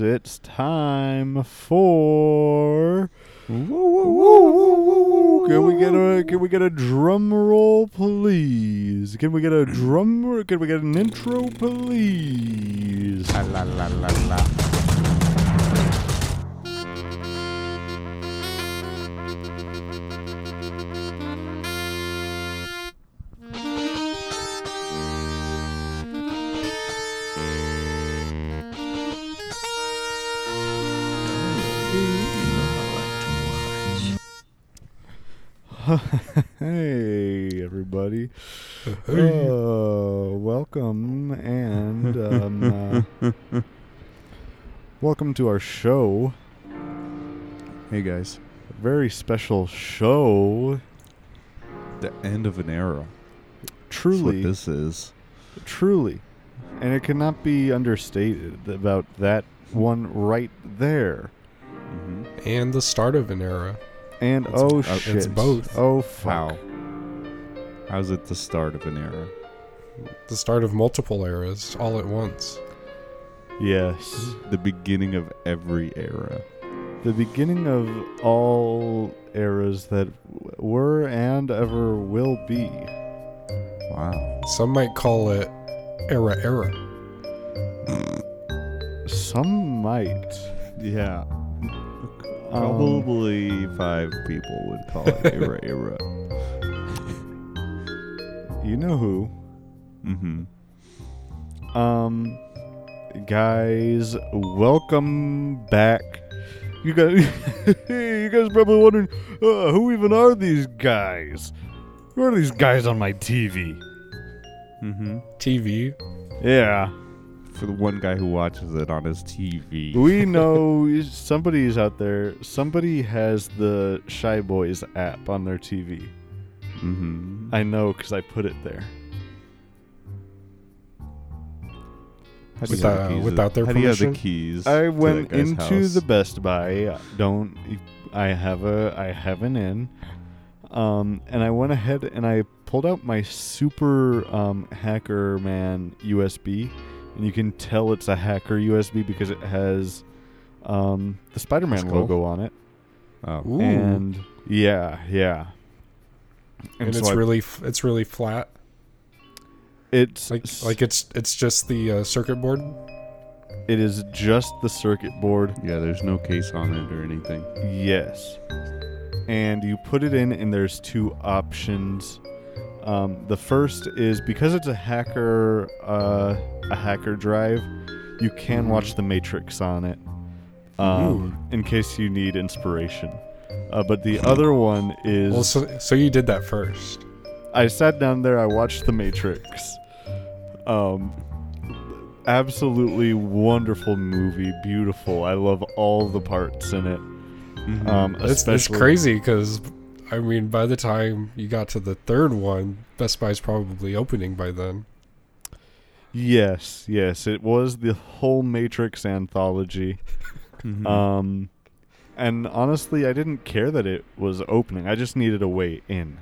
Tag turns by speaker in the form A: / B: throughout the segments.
A: It's time for. Can we get a can we get a drum roll, please? Can we get a drum? Can we get an intro, please?
B: La la la la la.
A: Hey, everybody. Uh, welcome and um, uh, welcome to our show.
B: Hey guys,
A: A very special show.
B: the end of an era. That's
A: Truly,
B: what this is.
A: truly, and it cannot be understated about that one right there.
B: Mm-hmm.
C: and the start of an era.
A: And
C: It's-
A: oh
C: uh, it's both.
A: Oh fuck.
B: How? How's it the start of an era?
C: The start of multiple eras all at once.
A: Yes,
B: The beginning of every era.
A: the beginning of all eras that w- were and ever will be.
B: Wow.
C: Some might call it era era.
A: Some might.
B: Yeah.
A: Um,
B: Probably five people would call it era era.
A: You know who?
B: Mm-hmm.
A: Um, guys, welcome back. You guys, you guys probably wondering uh, who even are these guys? Who are these guys on my TV?
B: Mm-hmm.
C: TV.
A: Yeah,
B: For the one guy who watches it on his TV.
A: we know somebody's out there. Somebody has the Shy Boys app on their TV.
B: Mm-hmm.
A: I know because I put it there.
B: How do you
C: Without-
B: the
C: without their
B: How do you have the keys?
A: I went into
B: house?
A: the Best Buy. Don't I have a I have an in, um, and I went ahead and I pulled out my super um, hacker man USB, and you can tell it's a hacker USB because it has um, the Spider-Man
B: Skull?
A: logo on it,
B: Oh.
C: Ooh.
A: and yeah, yeah,
C: and
A: so
C: it's
A: I-
C: really f- it's really flat.
A: it's
C: Like
A: s-
C: like it's it's just the uh, circuit board.
A: it is just the circuit board
B: Yeah, there's no case on it or anything.
A: Yes. And you put it in, and there's two options. Um, the first is because it's a hacker, uh, a hacker drive. You can
C: Mhm.
A: watch The Matrix on it, um, in case you need inspiration. Uh, but the other one is
C: Well, so so you did that first.
A: I sat down there, I watched The Matrix. Um, absolutely wonderful movie, beautiful. I love all the parts in it.
B: Mhm.
A: Um,
C: It's, it's crazy because I mean by the time you got to the third one, Best Buy's probably opening by then.
A: Yes, yes, it was the whole Matrix anthology.
B: Mhm.
A: Um, and honestly, I didn't care that it was opening. I just needed a way in.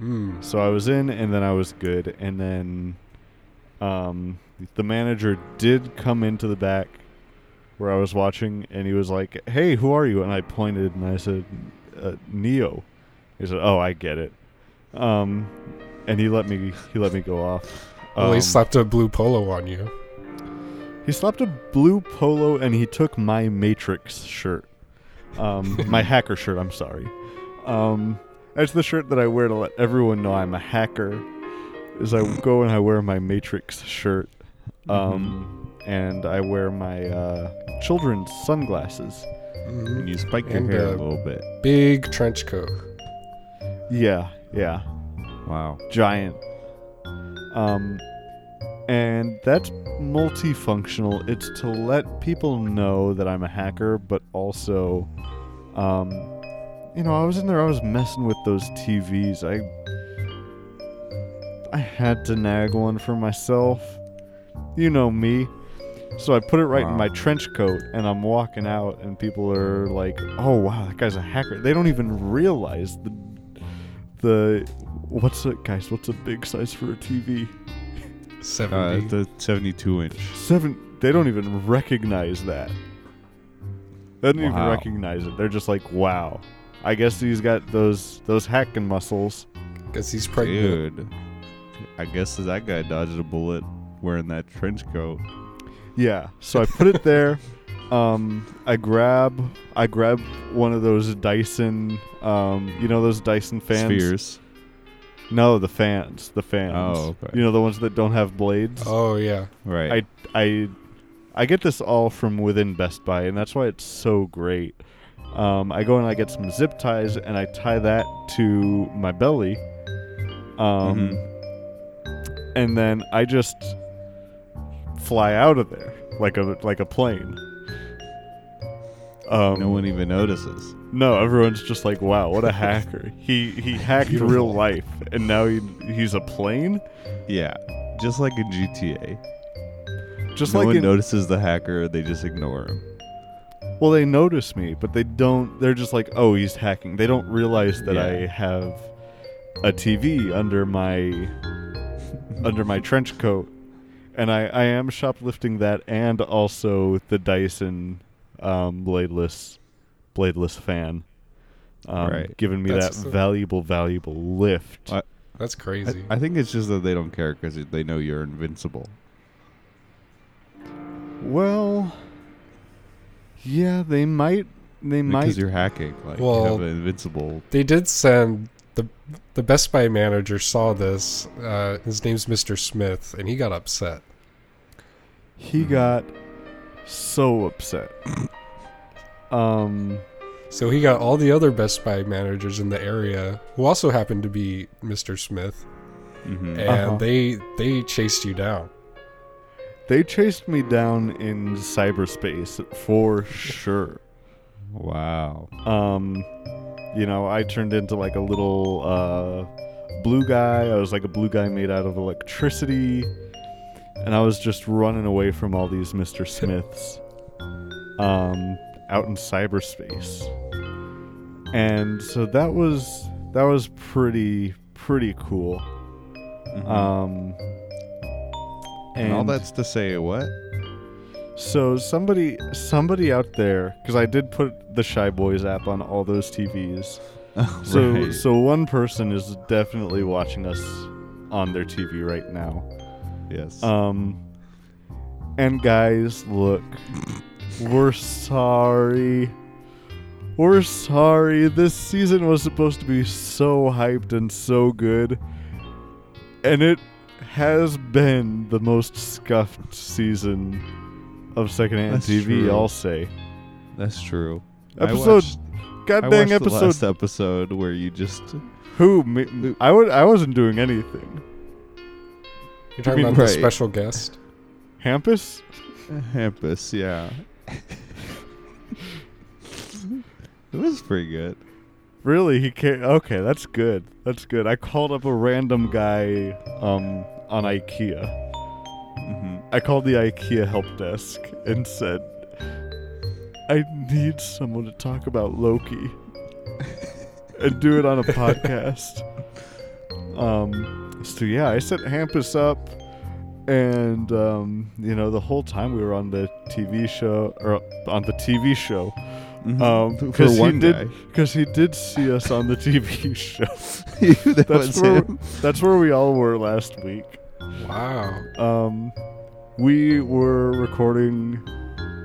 C: Mm.
A: So I was in, and then I was good. And then, um, the manager did come into the back where I was watching, and he was like, "Hey, who are you?" And I pointed, and I said, uh, "Neo." He said, "Oh, I get it." Um, and he let me he let me go off.
C: Well, he
A: Um,
C: slapped a blue polo on you.
A: He slapped a blue polo and he took my Matrix shirt. Um, my hacker shirt, I'm sorry. Um, that's the shirt that I wear to let everyone know I'm a hacker. Is I go and I wear my Matrix shirt. Um, and I wear my uh, children's sunglasses.
C: Mhm.
B: and you spike your
C: and,
B: hair
C: uh,
B: a little bit.
C: Big trench coat.
A: Yeah, yeah.
B: Wow.
A: giant. Um, and that's multifunctional. It's to let people know that I'm a hacker, but also, um, you know, I was in there, I was messing with those TVs. I, I had to nag one for myself. You know me. So I put it right in my trench coat, and I'm walking out, and people are like, "Oh wow, that guy's a hacker." They don't even realize the the what's a guys? What's a big size for a TV?
B: Uh,
C: 70.
B: the 72 inch.
A: Seven. They don't even recognize that. They don't even recognize it. They're just like, wow. I guess he's got those those hacking muscles.
C: Because he's pregnant.
B: Dude, I guess that guy dodged a bullet wearing that trench coat.
A: Yeah. So I put it there. Um, I grab I grab one of those Dyson, um, you know those Dyson fans.
B: Spheres.
A: No, the fans, the fans.
B: Oh, okay.
A: You know the ones that don't have blades.
C: Oh yeah.
B: Right.
A: I I I get this all from within Best Buy, and that's why it's so great. Um, I go and I get some zip ties, and I tie that to my belly. Um,
B: Mm-hmm.
A: and then I just fly out of there like a like a plane. Um,
B: no one even notices.
A: no, everyone's just like, "Wow, what a hacker! He he hacked
C: Beautiful.
A: real life, and now he he's a plane."
B: Yeah. Just like in GTA.
A: Just
B: no
A: like
B: one
A: in,
B: notices the hacker, they just ignore him.
A: Well, they notice me, but they don't. They're just like, "Oh, he's hacking." They don't realize that
B: Yeah.
A: I have a TV under my under my trench coat, and I I am shoplifting that, and also the Dyson um, bladeless bladeless fan, um,
B: Right.
A: giving me
C: That's
A: that
C: the-
A: valuable valuable lift.
B: I-
C: That's crazy.
B: I think it's just that they don't care because they know you're invincible.
A: well, yeah, they might. They
B: Because
A: might.
B: you're hacking. Like, you
C: Well-
B: have an invincible.
C: they did send the the Best Buy manager saw this. Uh, his name's Mr. Smith, and he got upset.
A: He got so upset. Um,
C: So he got all the other Best Buy managers in the area, who also happened to be Mr. Smith,
B: Mhm.
C: and
A: Uh-huh.
C: they they chased you down.
A: they chased me down in cyberspace for sure.
B: Wow.
A: Um, you know, I turned into like a little uh, blue guy. I was like a blue guy made out of electricity, and I was just running away from all these Mr. Smiths, um, out in cyberspace. And so that was that was pretty pretty cool.
B: Mhm.
A: Um,
B: and all that's to say what?
A: So somebody somebody out there because I did put the Shy Boys app on all those TVs. So
B: Right.
A: so one person is definitely watching us on their TV right now.
B: Yes.
A: Um and guys, look. We're sorry. We're sorry. This season was supposed to be so hyped and so good. And it has been the most scuffed season of secondhand
B: That's
A: TV,
B: true.
A: I'll say.
B: That's true.
A: Episode
B: watched-
A: God
B: I
A: dang
B: the
A: episode
B: last episode where you just
A: who me, I would I wasn't doing anything.
C: You're talking
A: mean-
C: about the special guest.
A: Hampus?
B: Hampus, yeah. it was pretty good.
A: Really? He can't. Okay, that's good. That's good. I called up a random guy um, on IKEA.
B: hmm
A: I called the IKEA help desk and said, I need someone to talk about Loki and do it on a podcast. Um, so, yeah, I set Hampus up. And, um, you know, the whole time we were on the TV show, or on the TV show,
B: Mhm.
A: Um,
B: for
A: 'cause he did- because he did see us on the TV show.
B: that
A: That's where,
B: him.
A: that's where we all were last week.
C: Wow.
A: Um, we were recording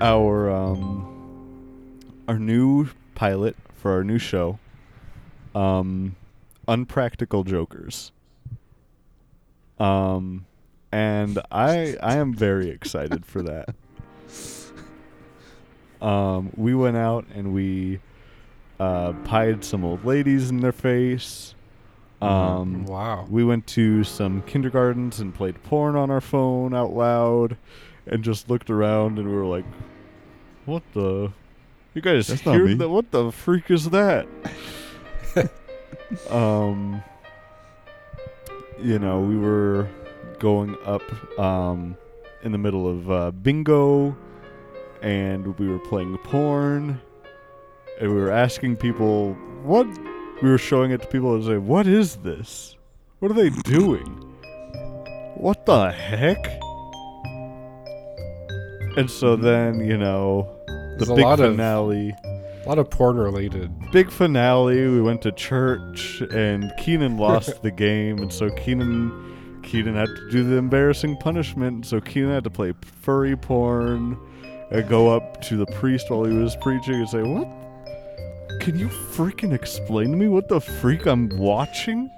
A: our um, our new pilot for our new show, um, Unpractical Jokers. Um, and I I am very excited for that. Um, we went out and we uh, pied some old ladies in their face. Um,
C: Wow.
A: we went to some kindergartens and played porn on our phone out loud and just looked around and we were like, what the? You guys
B: That's
A: hear that? What the freak is that? um, you know, we were going up um, in the middle of uh, bingo and we were playing porn and we were asking people what we were showing it to people and saying, "What is this? What are they doing? What the heck?" And so then, you know,
C: There's
A: the
C: a
A: big
C: lot of
A: finale.
C: A lot of porn related.
A: Big finale. We went to church, and Keenan lost the game, and so Keenan, Keenan had to do the embarrassing punishment. So Keenan had to play furry porn, and go up to the priest while he was preaching and say, "What? Can you freaking explain to me what the freak I'm watching?"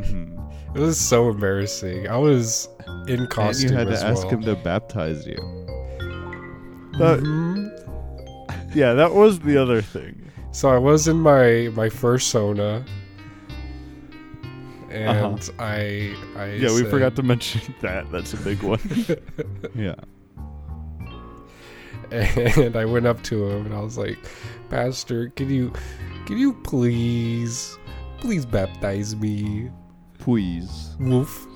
C: It was so embarrassing. I was in
B: And
C: costume
B: you had to
C: as
B: ask him to baptize you.
A: Uh,
C: Mhm.
A: Yeah, that was the other thing.
C: So I was in my my fursona, and
A: Uh-huh.
C: I I
A: Yeah, we forgot to mention that. That's a big one.
B: Yeah.
C: and I went up to him and I was like, Pastor, can you can you please please baptize me?
B: Please.
C: Woof.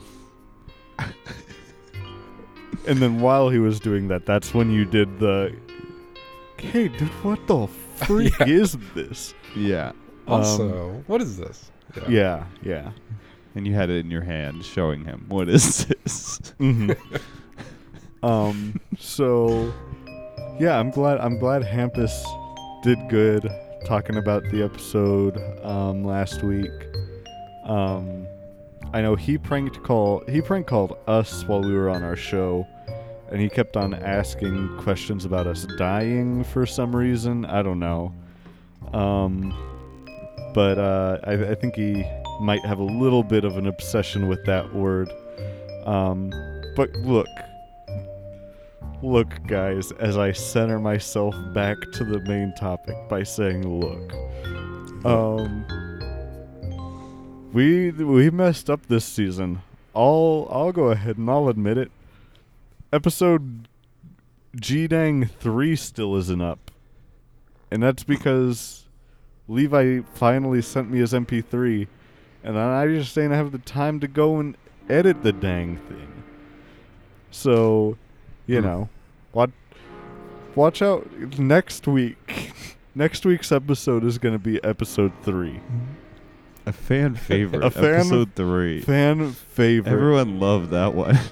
A: and then while he was doing that, that's when you did the. Hey, dude, what the freak
C: Yeah.
A: is this?
B: Yeah.
A: Um,
C: Also, what is this?
A: Yeah, yeah.
B: And you had it in your hand showing him, what is this?
A: hmm um. So, yeah, I'm glad. I'm glad Hampus did good talking about the episode um, last week. Um, I know he pranked call. He prank called us while we were on our show, and he kept on asking questions about us dying for some reason. I don't know. Um, but uh, I, I think he might have a little bit of an obsession with that word. Um, but look, look, guys, as I center myself back to the main topic by saying, look, um, we we messed up this season. I'll I'll go ahead and I'll admit it. Episode G Dang three still isn't up, and that's because Levi finally sent me his MP3, and I just didn't have the time to go and edit the dang thing. So, you
B: Hmm.
A: know, watch watch out next week. next week's episode is going to be episode three.
B: A fan favorite.
A: A fan-
B: episode three.
A: Fan favorite.
B: Everyone loved that one.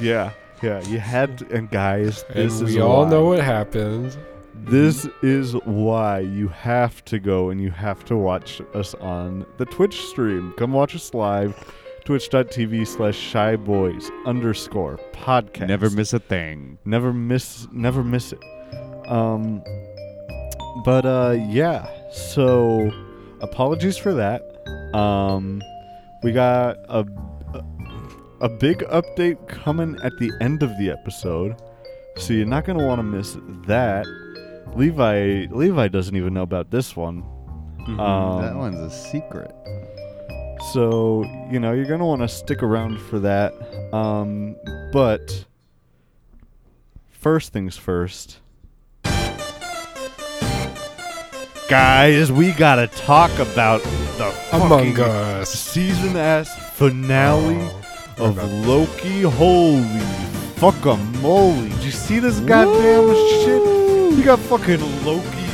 A: Yeah, yeah. You had to, and guys,
C: And
A: this
C: we
A: is
C: all
A: why.
C: know what happened.
A: This is why you have to go and you have to watch us on the Twitch stream. Come watch us live. Twitch.tv slash shy boys underscore podcast.
B: Never miss a thing.
A: never miss never miss it. Um but uh yeah, so apologies for that. Um we got a a big update coming at the end of the episode. So you're not going to want to miss that. Levi Levi doesn't even know about this one. Um,
B: that one's a secret.
A: So, you know, you're going to want to stick around for that. Um, but first things first. Guys, we got to talk about the
C: Among
A: fucking
C: Us.
A: season ass finale
C: Oh,
A: of. Loki. Holy fucking Did you see this goddamn shit? You got fucking Loki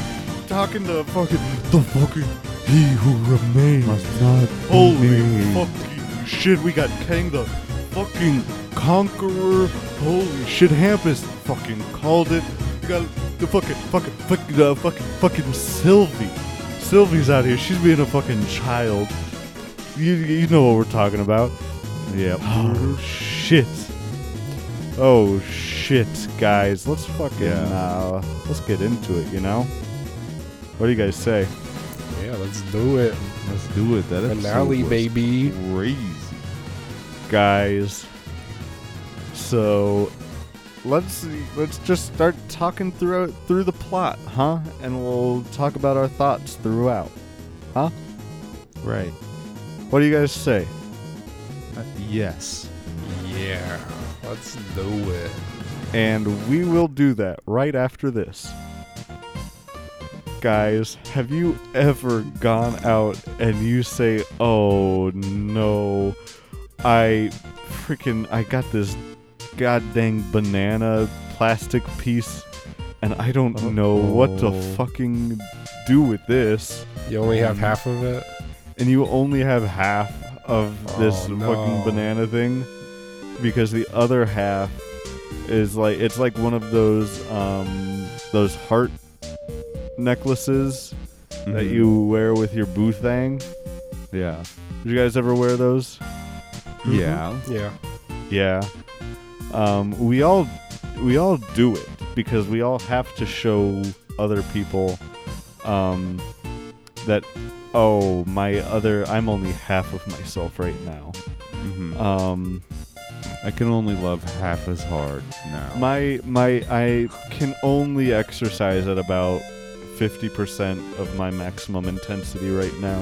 A: talking to fucking the fucking he who remains.
B: Must not
A: Holy fucking shit, we got Kang the fucking conqueror. Holy shit, Hampus fucking called it. We got the fucking fucking fucking uh, fucking fucking Sylvie. Sylvie's out here. She's being a fucking child. You you know what we're talking about.
B: Yep.
A: Oh shit. Oh shit, guys. Let's fucking uh let's get into it, you know? What do you guys say?
C: Yeah, let's do it.
B: Let's do it. That
C: Finale,
B: was
C: baby.
B: Crazy.
A: guys. So let's let's just start talking through through the plot, huh? And we'll talk about our thoughts throughout. Huh?
B: Right.
A: What do you guys say?
B: Yes.
C: Yeah, let's do it.
A: And we will do that right after this. Guys, have you ever gone out and you say, "Oh no, I freaking I got this goddamn banana plastic piece and I don't know what to fucking do with this."
C: You only have half of it.
A: And you only have half of this
C: Oh, no.
A: fucking banana thing because the other half is like it's like one of those um those heart necklaces that
B: Mhm.
A: you wear with your boo thing.
B: Yeah.
A: Did you guys ever wear those?
B: Yeah.
C: Yeah.
A: Yeah. Um, we all we all do it because we all have to show other people um, that oh my other I'm only half of myself right now.
B: hmm
A: Um,
B: I can only love half as hard now.
A: my my I can only exercise at about fifty percent of my maximum intensity right now.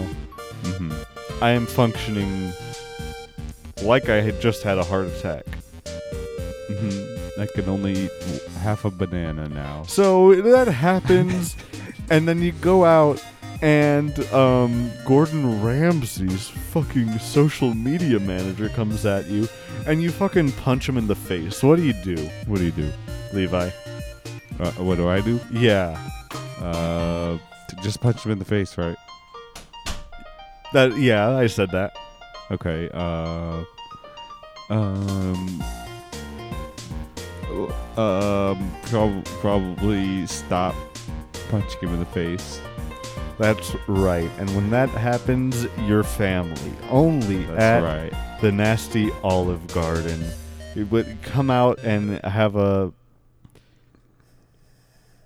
B: hmm
A: I am functioning like I had just had a heart attack.
B: hmm I can only eat half a banana now.
A: So that happens, and then you go out, and um, Gordon Ramsay's fucking social media manager comes at you, and you fucking punch him in the face. What do you do,
B: What do you do?
A: Levi?
B: Uh, what do I do?
A: Yeah,
B: Uh, t- just punch him in the face, right?
A: that. Yeah, I said that.
B: Okay. Uh, um, um, prob- probably stop punching him in the face.
A: That's right. And when that happens, your family only
B: That's
A: at
B: right.
A: the nasty Olive Garden. It would come out and have a.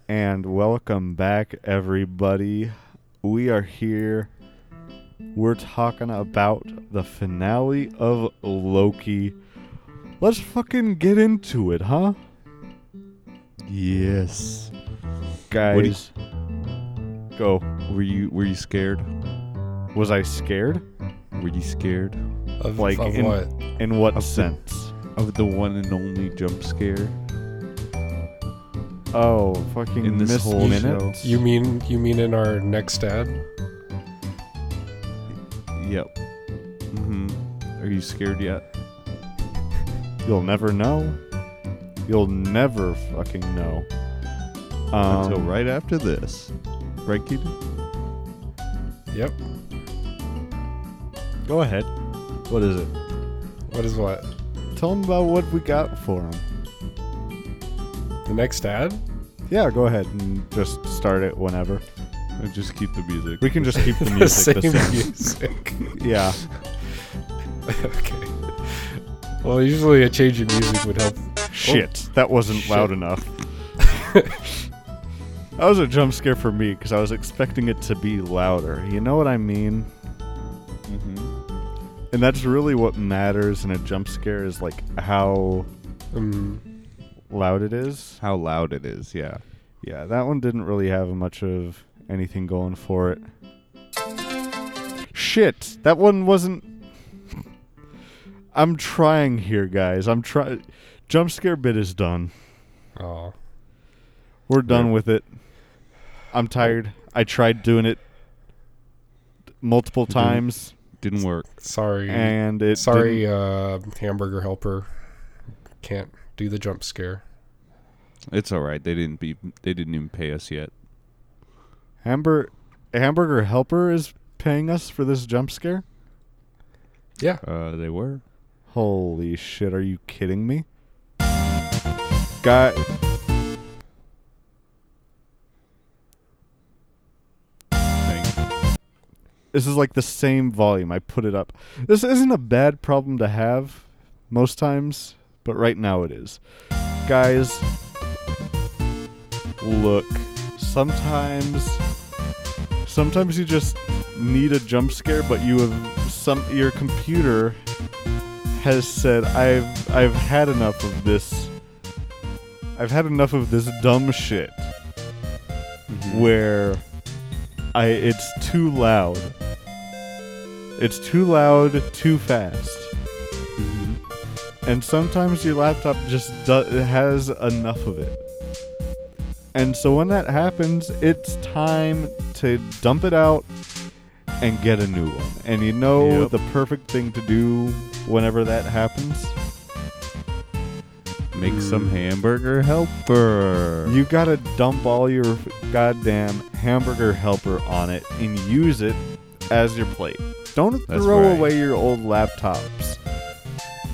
A: And welcome back, everybody. We are here. We're talking about the finale of Loki. Let's fucking get into it, huh?
B: Yes.
A: Guys. Go.
B: Were you Were you scared?
A: Was I scared?
B: Were you scared
C: Of,
A: Like
C: of
A: in-
C: what?
A: In what
B: Of the-
A: sense?
B: of the one and only jump scare
A: Oh, fucking
B: in this
A: missed
B: whole
A: minutes.
C: You mean you mean in our next ad?
B: Yep. Mm-hmm. Are you scared yet?
A: You'll never know. You'll never fucking know. Um,
B: Until right after this. Right, Keaton?
C: Yep.
A: Go ahead. What is it?
C: What is what?
A: Tell them about what we got for them.
C: The next ad?
A: Yeah, go ahead and just start it whenever.
B: And just keep the music.
A: We can just keep the
C: the
A: music
C: same
A: the same.
C: music.
A: Yeah.
C: okay. Well, usually a change in music would help.
A: Shit, that wasn't
C: Shit.
A: loud enough. that was a jump scare for me because I was expecting it to be louder. You know what I mean?
B: hmm
A: And that's really what matters in a jump scare is like how
C: Um,
A: loud it is.
B: How loud it is, yeah.
A: Yeah, that one didn't really have much of anything going for it. Shit, that one wasn't. I'm trying here, guys. I'm trying. Jump scare bit is done.
C: oh,
A: We're done
B: Yeah.
A: with it. I'm tired. I tried doing it multiple
B: You didn't-
A: times,
B: Didn't work.
C: sorry.
A: and it.
C: sorry, uh, hamburger helper. Can't do the jump scare.
B: It's all right. They didn't be. They didn't even pay us yet.
A: Hamburger, hamburger helper is paying us for this jump scare.
C: Yeah.
B: Uh, they were.
A: Holy shit! Are you kidding me? Guy. This is like the same volume. I put it up. This isn't a bad problem to have most times, but right now it is. Guys, look, sometimes sometimes you just need a jump scare, but you have some your computer has said I've I've had enough of this. I've had enough of this dumb shit
B: Mhm.
A: where I it's too loud. It's too loud, too fast. And sometimes your laptop just do- has enough of it. And so when that happens, it's time to dump it out and get a new one. And you know
B: Yep.
A: the perfect thing to do whenever that happens?
B: Make some hamburger helper.
A: You gotta dump all your goddamn hamburger helper on it and use it as your plate. Don't
B: That's
A: throw
B: right.
A: away your old laptops.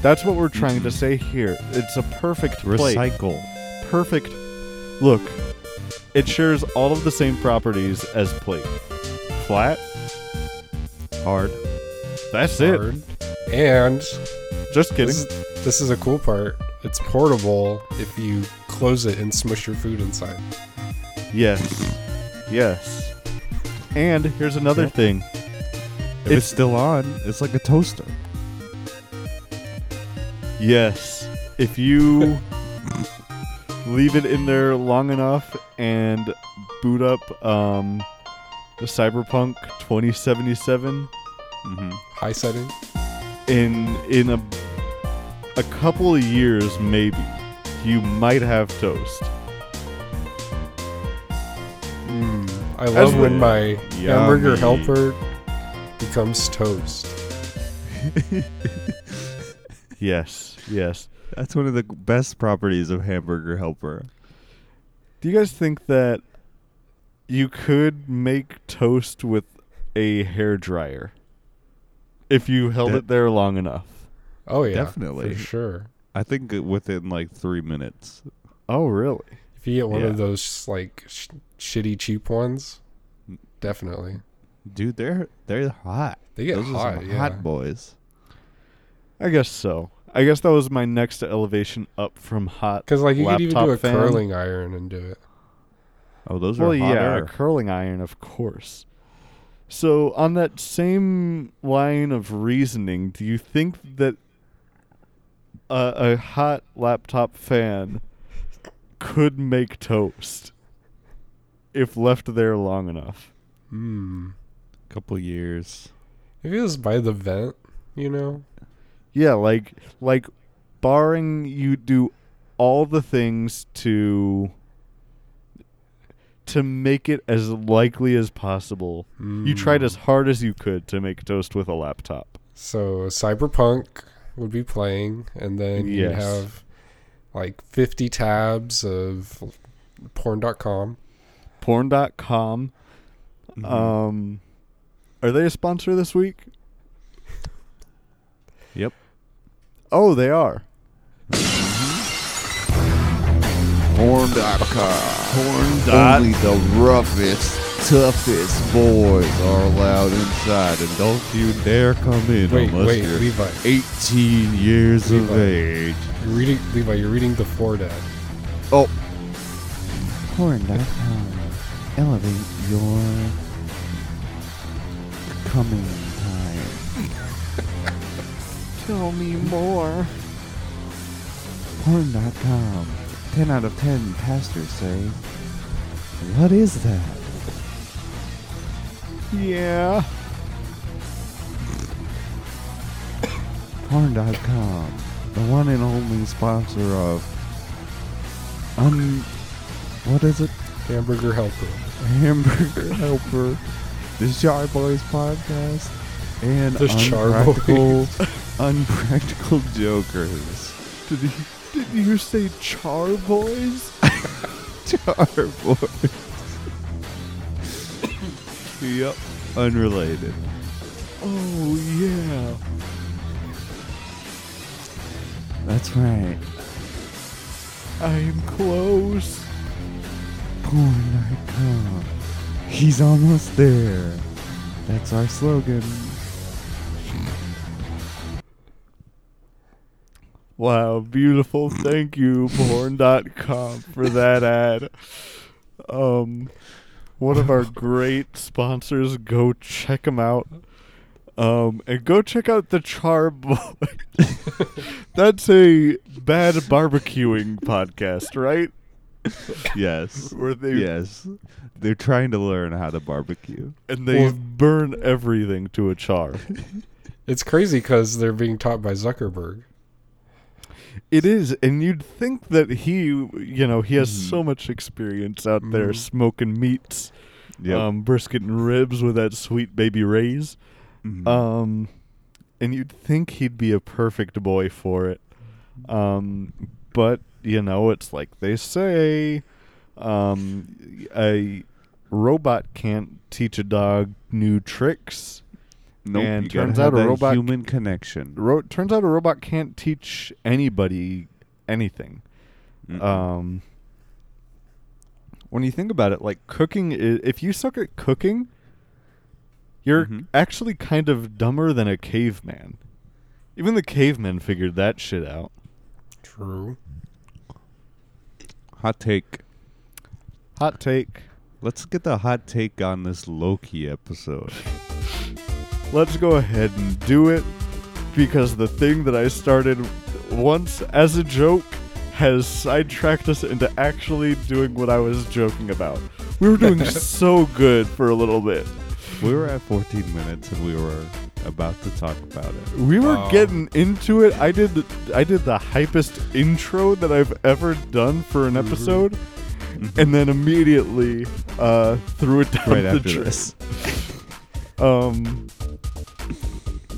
A: That's what we're trying to
B: Mhm.
A: say here. It's a perfect plate.
B: recycle.
A: Perfect. Look, It shares all of the same properties as plate. Flat.
B: Hard.
A: That's it.
C: And
A: Just kidding.
C: this, this is a cool part. It's portable if you close it and smush your food inside.
A: Yes. Yes. And here's another
B: Yeah.
A: thing.
B: If
A: It's-
B: it's still on, it's like a toaster.
A: Yes. If you leave it in there long enough and boot up um, the Cyberpunk 2077
B: Mm-hmm.
C: High setting.
A: in in a a couple of years maybe you might have toast.
C: Mm. I love when
A: well.
C: my hamburger helper becomes toast.
A: Yes. Yes.
B: That's one of the best properties of Hamburger Helper.
A: Do you guys think that you could make toast with a hair dryer if you held
B: That-
A: it there long enough?
C: Oh yeah,
B: Definitely.
C: for sure.
B: I think within like three minutes.
A: Oh, really?
C: If you get one
B: Yeah.
C: of those like sh- shitty cheap ones, mm. definitely.
B: Dude, they're they're hot.
C: They get
B: Those are
C: hot.
B: some
C: yeah.
B: hot boys.
A: I guess so. I guess that was my next elevation up from hot.
C: Because like you could even do a
A: fan.
C: curling iron and do it.
B: Oh, those
A: Well,
B: are hot
A: yeah, a curling iron, of course. So, on that same line of reasoning, do you think that a, a hot laptop fan could make toast if left there long enough?
C: Hmm.
B: couple years.
C: If it was by the vent, you know.
A: Yeah, like like barring you do all the things to to make it as likely as possible. You tried
C: Hmm.
A: as hard as you could to make toast with a laptop.
C: So Cyberpunk would be playing, and then you'd have like 50 tabs of porn.com.
A: Porn.com.
B: Mhm.
A: Um are they a sponsor this week?
B: Yep.
A: Oh, they are.
B: Porn.com.
A: Dot-
B: Only the roughest, toughest boys are allowed inside, and don't you dare come in
C: Wait,
B: unless
C: wait,
B: you're
C: Levi.
B: 18 years of age.
C: You're reading, Levi. You're reading the four dad.
B: Oh. Porn.com. Elevate your coming time.
A: Tell me more.
B: Porn.com. 10 out of 10 pastors say, What is that?
A: Yeah.
B: Porn.com. The one and only sponsor of. Un. What is it?
C: Hamburger helper.
B: Hamburger Helper, the Char Boys podcast, and
C: The Char
B: Unpractical, Unpractical Jokers.
A: Did you did you say char boys?
B: Char Boys. Yep. Unrelated.
A: Oh yeah.
B: That's right.
A: I'm close.
B: Porn Porn.com. He's almost there. That's our slogan.
A: Wow, beautiful. Thank you, porn.com, for that ad. Um, one of our great sponsors. Go check them out. Um, and go check out the Char Boy. That's a bad barbecuing podcast, right?
B: Yes.
A: Where they
B: yes. They're trying to learn how to barbecue.
A: and they
C: Well-
A: burn everything to a char.
C: It's crazy because they're being taught by Zuckerberg.
A: It is, and you'd think that he, you know, he has
B: Mhm.
A: so much experience out there
C: Mhm.
A: smoking meats,
B: Yep.
A: um, brisket and ribs with that sweet baby Ray's.
B: Mhm.
A: Um, and you'd think he'd be a perfect boy for it. Um, but you know, it's like they say, um, a robot can't teach a dog new tricks.
B: Nope,
A: and
B: you gotta
A: turns
B: have
A: out a robot-
B: human connection.
A: Ro- turns out a robot can't teach anybody anything.
B: Mm-mm.
A: Um, when you think about it, like cooking, i- if you suck at cooking, you're
B: Mhm.
A: actually kind of dumber than a caveman. Even the cavemen figured that shit out.
C: True.
B: Hot take.
A: Hot take.
B: Let's get the hot take on this Loki episode.
A: Let's go ahead and do it because the thing that I started once as a joke has sidetracked us into actually doing what I was joking about. We were doing so good for a little bit.
B: We were at 14 minutes and we were about to talk about it.
A: We were
C: Wow.
A: getting into it. I did the, I did the hypest intro that I've ever done for an
C: Mhm.
A: episode, and then immediately uh, threw it down
B: right
A: the
B: after
A: drain.
B: this.
A: Um,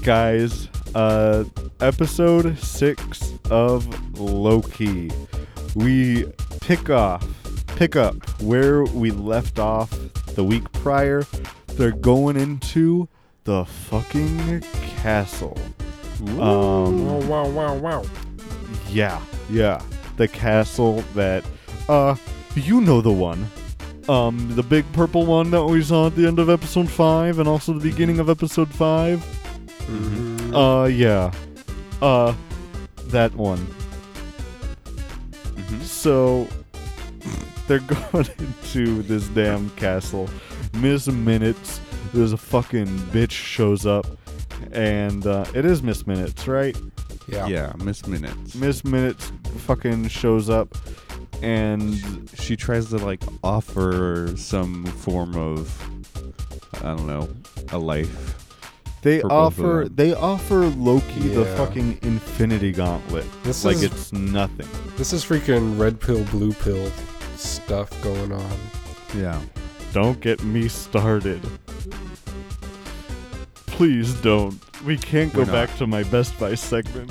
A: guys, uh, episode six of Loki. We pick off, pick up where we left off the week prior. They're going into the fucking castle. Um,
C: Wow, wow, wow, wow.
A: yeah, yeah, the castle that, uh, you know the one. Um, the big purple one that we saw at the end of episode five, and also the beginning of episode five.
C: Mhm.
A: Uh, yeah. Uh, that one.
B: Mhm.
A: So, they're going into this damn castle. Miss Minutes, there's a fucking bitch shows up, and uh, it is Miss Minutes, right?
C: yeah.
B: Yeah, Miss Minutes.
A: Miss Minutes fucking shows up, and
B: she tries to like offer some form of I don't know, a life.
A: They
B: For both of
A: offer they offer Loki the fucking Infinity Gauntlet
C: This
A: like
C: is
A: it's nothing.
C: this is freaking red pill, blue pill stuff going on.
B: Yeah.
A: Don't get me started. Please don't. We can't go back to my Best Buy segment.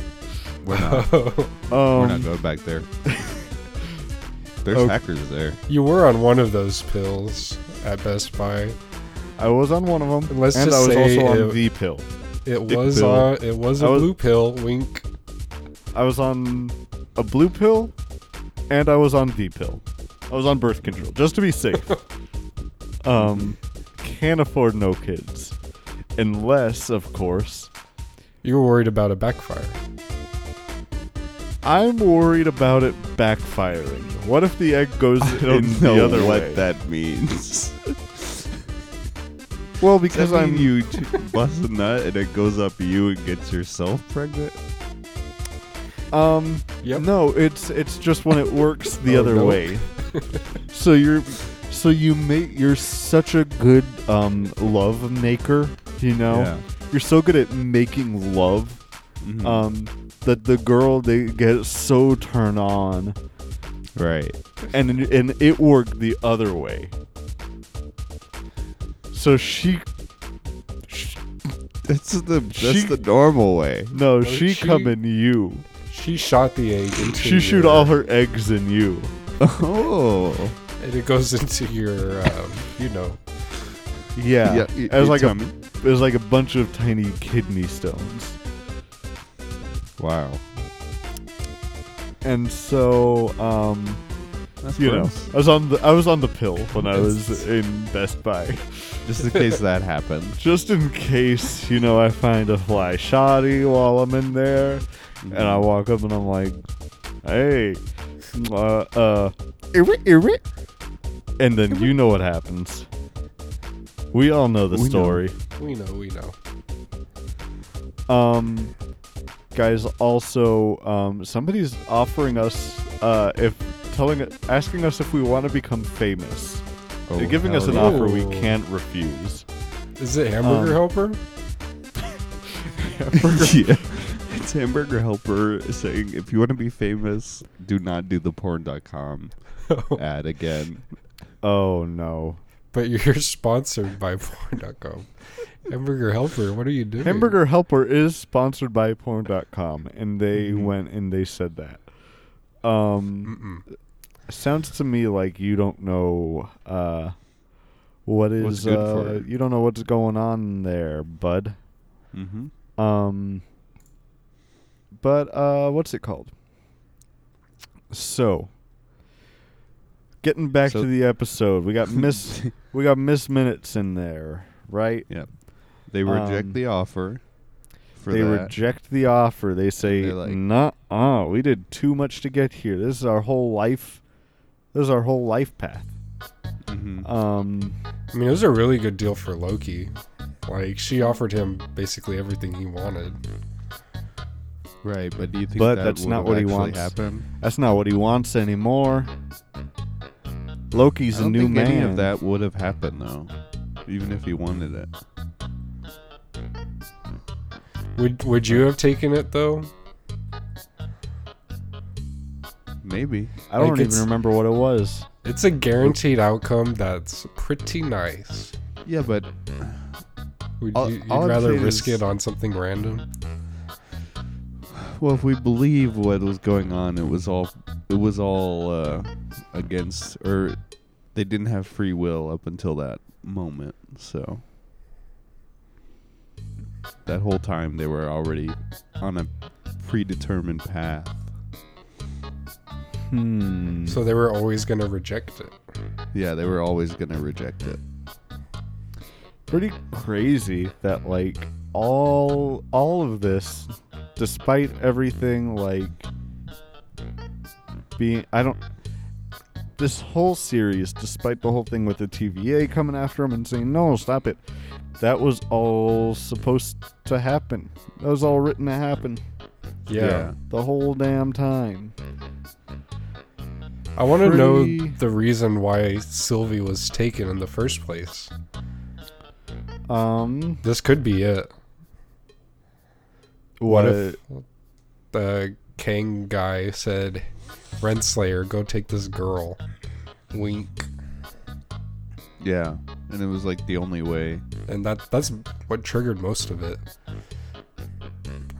B: We're not
A: Um,
B: we're not going back there. There's
A: Okay.
B: hackers there.
C: you were on one of those pills at Best Buy.
A: I was on one of them,
C: And let's
A: and
C: just
A: I was
C: say
A: also on
C: it-
A: the pill.
C: It
A: Dick
C: was
A: pill.
C: on. It was a
A: I was-
C: blue pill. Wink.
A: I was on a blue pill, and I was on the pill. I was on birth control just to be safe. um, can't afford no kids, unless, of course,
C: You were worried about a backfire.
A: I'm worried about it backfiring. What if the egg goes
B: I
A: in
B: don't know
A: the other
B: what
A: way?
B: that means.
A: Well,
B: Because
A: because I'm
B: you t- bust a nut and it goes up you and gets yourself pregnant.
A: Um,
C: Yep.
A: no, it's it's just when it works the
C: Oh,
A: other
C: no.
A: way. so you're, so you make you're such a good um love maker. You know,
B: Yeah.
A: you're so good at making love.
B: Mhm.
A: Um, that the girl they get so turned on,
B: right.
A: and and it worked the other way. So she, sh
B: That's the that's
A: She-
B: the normal way.
A: no,
C: No,
A: she,
C: she-
A: come in you.
C: She shot the egg into.
A: She shoot
C: your-
A: all her eggs in you.
B: Oh.
C: and it goes into your, um, you know.
A: Yeah,
B: y-
A: as like
B: tell
A: a
B: me.
A: It was like a bunch of tiny kidney stones.
B: Wow.
A: And so, um,
B: That's
A: you know. I was on the I was on the pill when I was in Best Buy,
B: Just in case that happened.
A: just in case you know I find a fly shoddy while I'm in there, and I walk up and I'm like, "Hey, uh, uh, irrit, irrit," and then you know what happens. We all know the
B: We know.
A: story.
C: We know. We know.
A: Um, guys, also, um, somebody's offering us, uh, if telling, us asking us if we want to become famous.
B: Oh,
A: They're giving us an
B: yeah.
A: offer we can't refuse.
C: Is it Hamburger
A: Um,
C: Helper?
B: yeah. It's Hamburger Helper saying if you want to be famous, do not do the porn.com ad again.
A: Oh no,
C: but you're sponsored by porn.com. Hamburger Helper, what are you doing?
A: Hamburger Helper is sponsored by Porn.com, and they
B: Mhm.
A: went and they said that. Um,
C: Mm-mm.
A: Sounds to me like you don't know, uh, what is uh, you don't know what's going on there, bud.
B: Mm-hmm.
A: Um, but uh, what's it called? So, getting back
B: So-
A: to the episode, we got Miss we got Miss Minutes in there, right? Yep.
B: They reject
A: Um,
B: the offer.
A: They
B: that.
A: reject the offer. They say,
B: like-
A: "Nah, we did too much to get here. This is our whole life. This is our whole life path."
B: Mhm.
A: Um,
C: I mean, it was a really good deal for Loki. Like, she offered him basically everything he wanted.
B: right, but do you think
A: But
B: that
A: that's
B: would
A: not what he
B: actually
A: wants.
B: Happened?
A: that's not what he wants anymore. Loki's
B: I
A: a
B: don't
A: new
B: think
A: man.
B: any of that would have happened though, even if he wanted it.
C: Would Would you have taken it though?
B: Maybe.
A: I don't
C: like,
A: even remember what it was.
C: It's a guaranteed outcome that's pretty nice.
B: Yeah, but
C: Would
B: All-
C: you you'd
B: all
C: rather risk
B: is-
C: it on something random?
B: well, if we believe what was going on, it was all it was all uh, against, or they didn't have free will up until that moment. So that whole time they were already on a predetermined path.
A: Hmm.
C: So they were always gonna reject it.
B: Yeah, they were always gonna reject it.
A: pretty crazy that like all all of this despite everything like being I don't this whole series despite the whole thing with the TVA coming after him and saying no stop it that was all supposed to happen that was all written to happen
C: Yeah.
A: the whole damn time
C: I want to know the reason why Sylvie was taken in the first place.
A: um
C: This could be it.
A: what,
C: What if the Kang guy said, Renslayer, go take this girl. Wink.
B: Yeah, and it was like the only way.
C: And that that's what triggered most of it.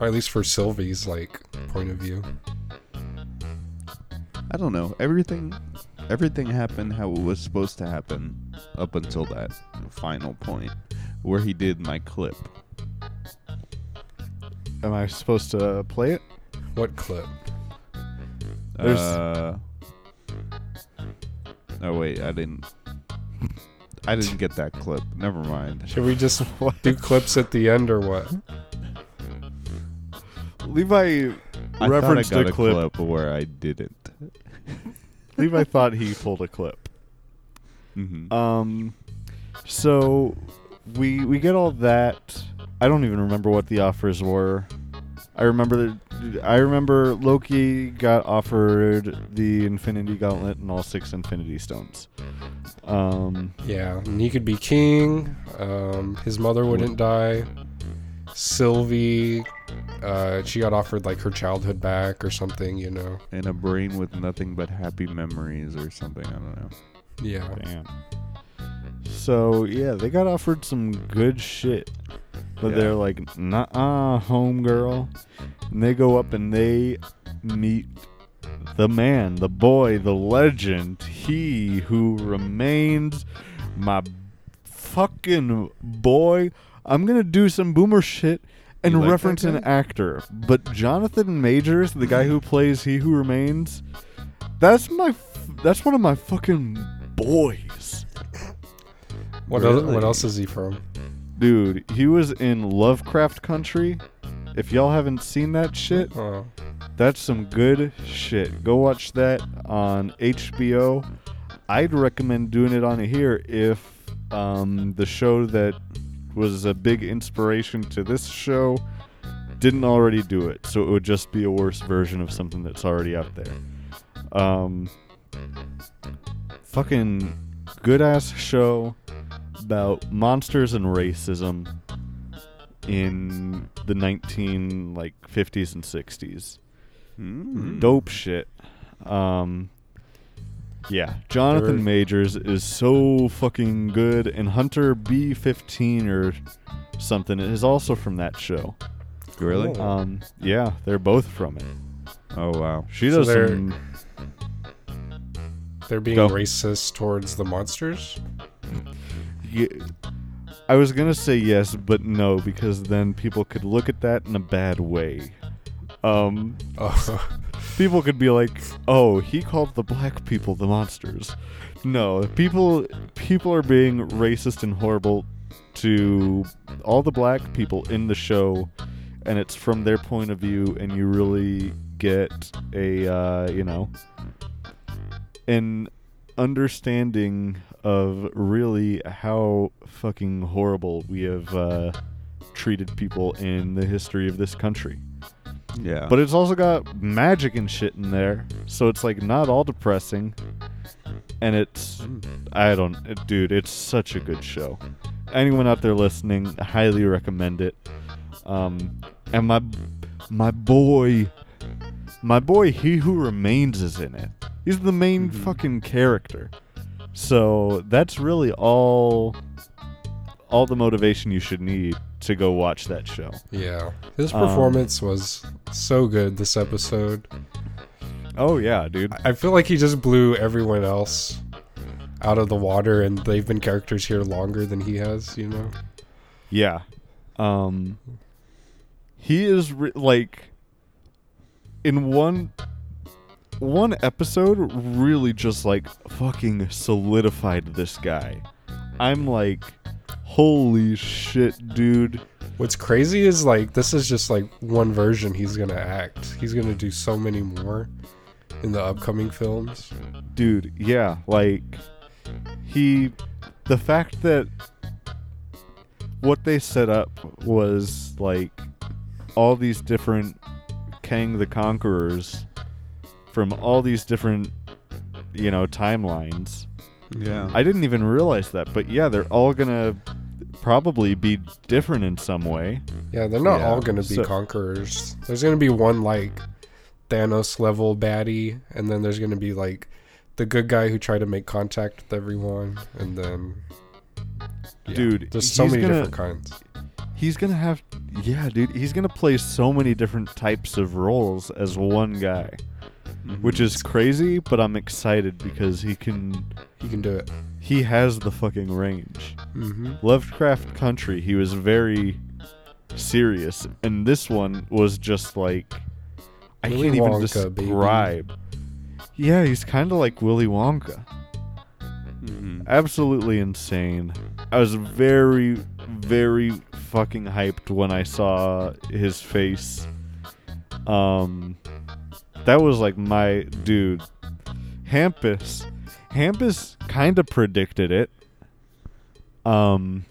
C: Or at least for Sylvie's like point of view.
B: I don't know. Everything everything happened how it was supposed to happen up until that final point where he did my clip.
A: am I supposed to play it
C: What clip?
A: There's-
B: Uh, oh wait, I didn't. I didn't get that clip. Never mind.
C: Should we just do clips at the end or what?
A: Levi
B: I
A: referenced
B: thought I got
A: a clip.
B: clip where I didn't.
A: Levi thought he pulled a clip.
B: hmm
A: Um, so we we get all that. I don't even remember what the offers were. I remember that I remember Loki got offered the Infinity Gauntlet and all six Infinity Stones. Um,
C: Yeah, and he could be king. Um, his mother wouldn't die. Sylvie, uh, she got offered like her childhood back or something, you know.
B: And a brain with nothing but happy memories or something. I don't know.
C: Yeah.
A: damn. So yeah, they got offered some good shit, but
B: Yeah.
A: they're like, "Nah, homegirl," and they go up and they meet the man, the boy, the legend, he who remains my fucking boy. I'm gonna do some boomer shit and
B: like
A: reference an actor, but Jonathan Majors, the guy who plays He Who Remains, that's my, f- that's one of my fucking boys,
C: What else, what else is he from?
A: dude. He was in Lovecraft Country. If y'all haven't seen that shit,
C: Oh,
A: That's some good shit. Go watch that on HBO. I'd recommend doing it on here if um, the show that was a big inspiration to this show didn't already do it. So it would just be a worse version of something that's already out there. Um, fucking good ass show about monsters and racism in the 19 like 50s and 60s
B: Mm.
A: dope shit. Um, yeah, Jonathan
C: There-
A: Majors is so fucking good, and Hunter B15 or something is also from that show.
B: Really?
C: Cool.
A: Um, yeah, they're both from it.
B: Oh wow.
A: She
C: So
A: does
C: they're-
A: some.
C: they're being
A: Go.
C: racist towards the monsters?
A: Ye- I was gonna say yes, but no, because then people could look at that in a bad way. Um,
C: Oh,
A: people could be like, "Oh, he called the black people the monsters." No, people people are being racist and horrible to all the black people in the show, and it's from their point of view, and you really get a uh, you know an understanding of really how fucking horrible we have uh, treated people in the history of this country.
B: Yeah.
A: But it's also got magic and shit in there, so it's like not all depressing. And it's, I don't, it, dude, it's such a good show. Anyone out there listening, I highly recommend it. Um, and my, my boy, my boy, he who remains is in it. He's the main
B: Mhm.
A: fucking character. So that's really all, all the motivation you should need to go watch that show.
C: Yeah, his
A: Um,
C: performance was so good this episode.
A: Oh yeah, dude.
C: I feel like he just blew everyone else out of the water, and they've been characters here longer than he has. You know?
A: Yeah. Um he is re- like in one one episode really just like fucking solidified this guy. I'm like holy shit, dude.
C: What's crazy is like this is just like one version he's gonna act. He's gonna do so many more in the upcoming films.
A: Dude, yeah, like he the fact that what they set up was like all these different Kang the Conquerors from all these different you know timelines.
B: Yeah.
A: I didn't even realize that, but yeah, they're all gonna probably be different in some way.
C: Yeah, they're not
B: Yeah,
C: all gonna be
A: so-
C: conquerors. There's gonna be one like Thanos level baddie, and then there's gonna be like the good guy who tried to make contact with everyone, and then yeah,
A: Dude,
C: there's so many
A: gonna-
C: different kinds.
A: He's gonna have, yeah, dude. He's gonna play so many different types of roles as one guy,
B: Mhm.
A: which is crazy. But I'm excited because he can.
C: He can do it.
A: He has the fucking range.
C: Mm-hmm.
A: Lovecraft Country, he was very serious, and this one was just like I
C: Willy
A: can't even
C: Wonka, baby.
A: describe. Yeah, he's kind of like Willy Wonka.
B: Mhm.
A: absolutely insane. I was very, very fucking hyped when I saw his face. Um, that was like my dude. Hampus, Hampus kind of predicted it. Um,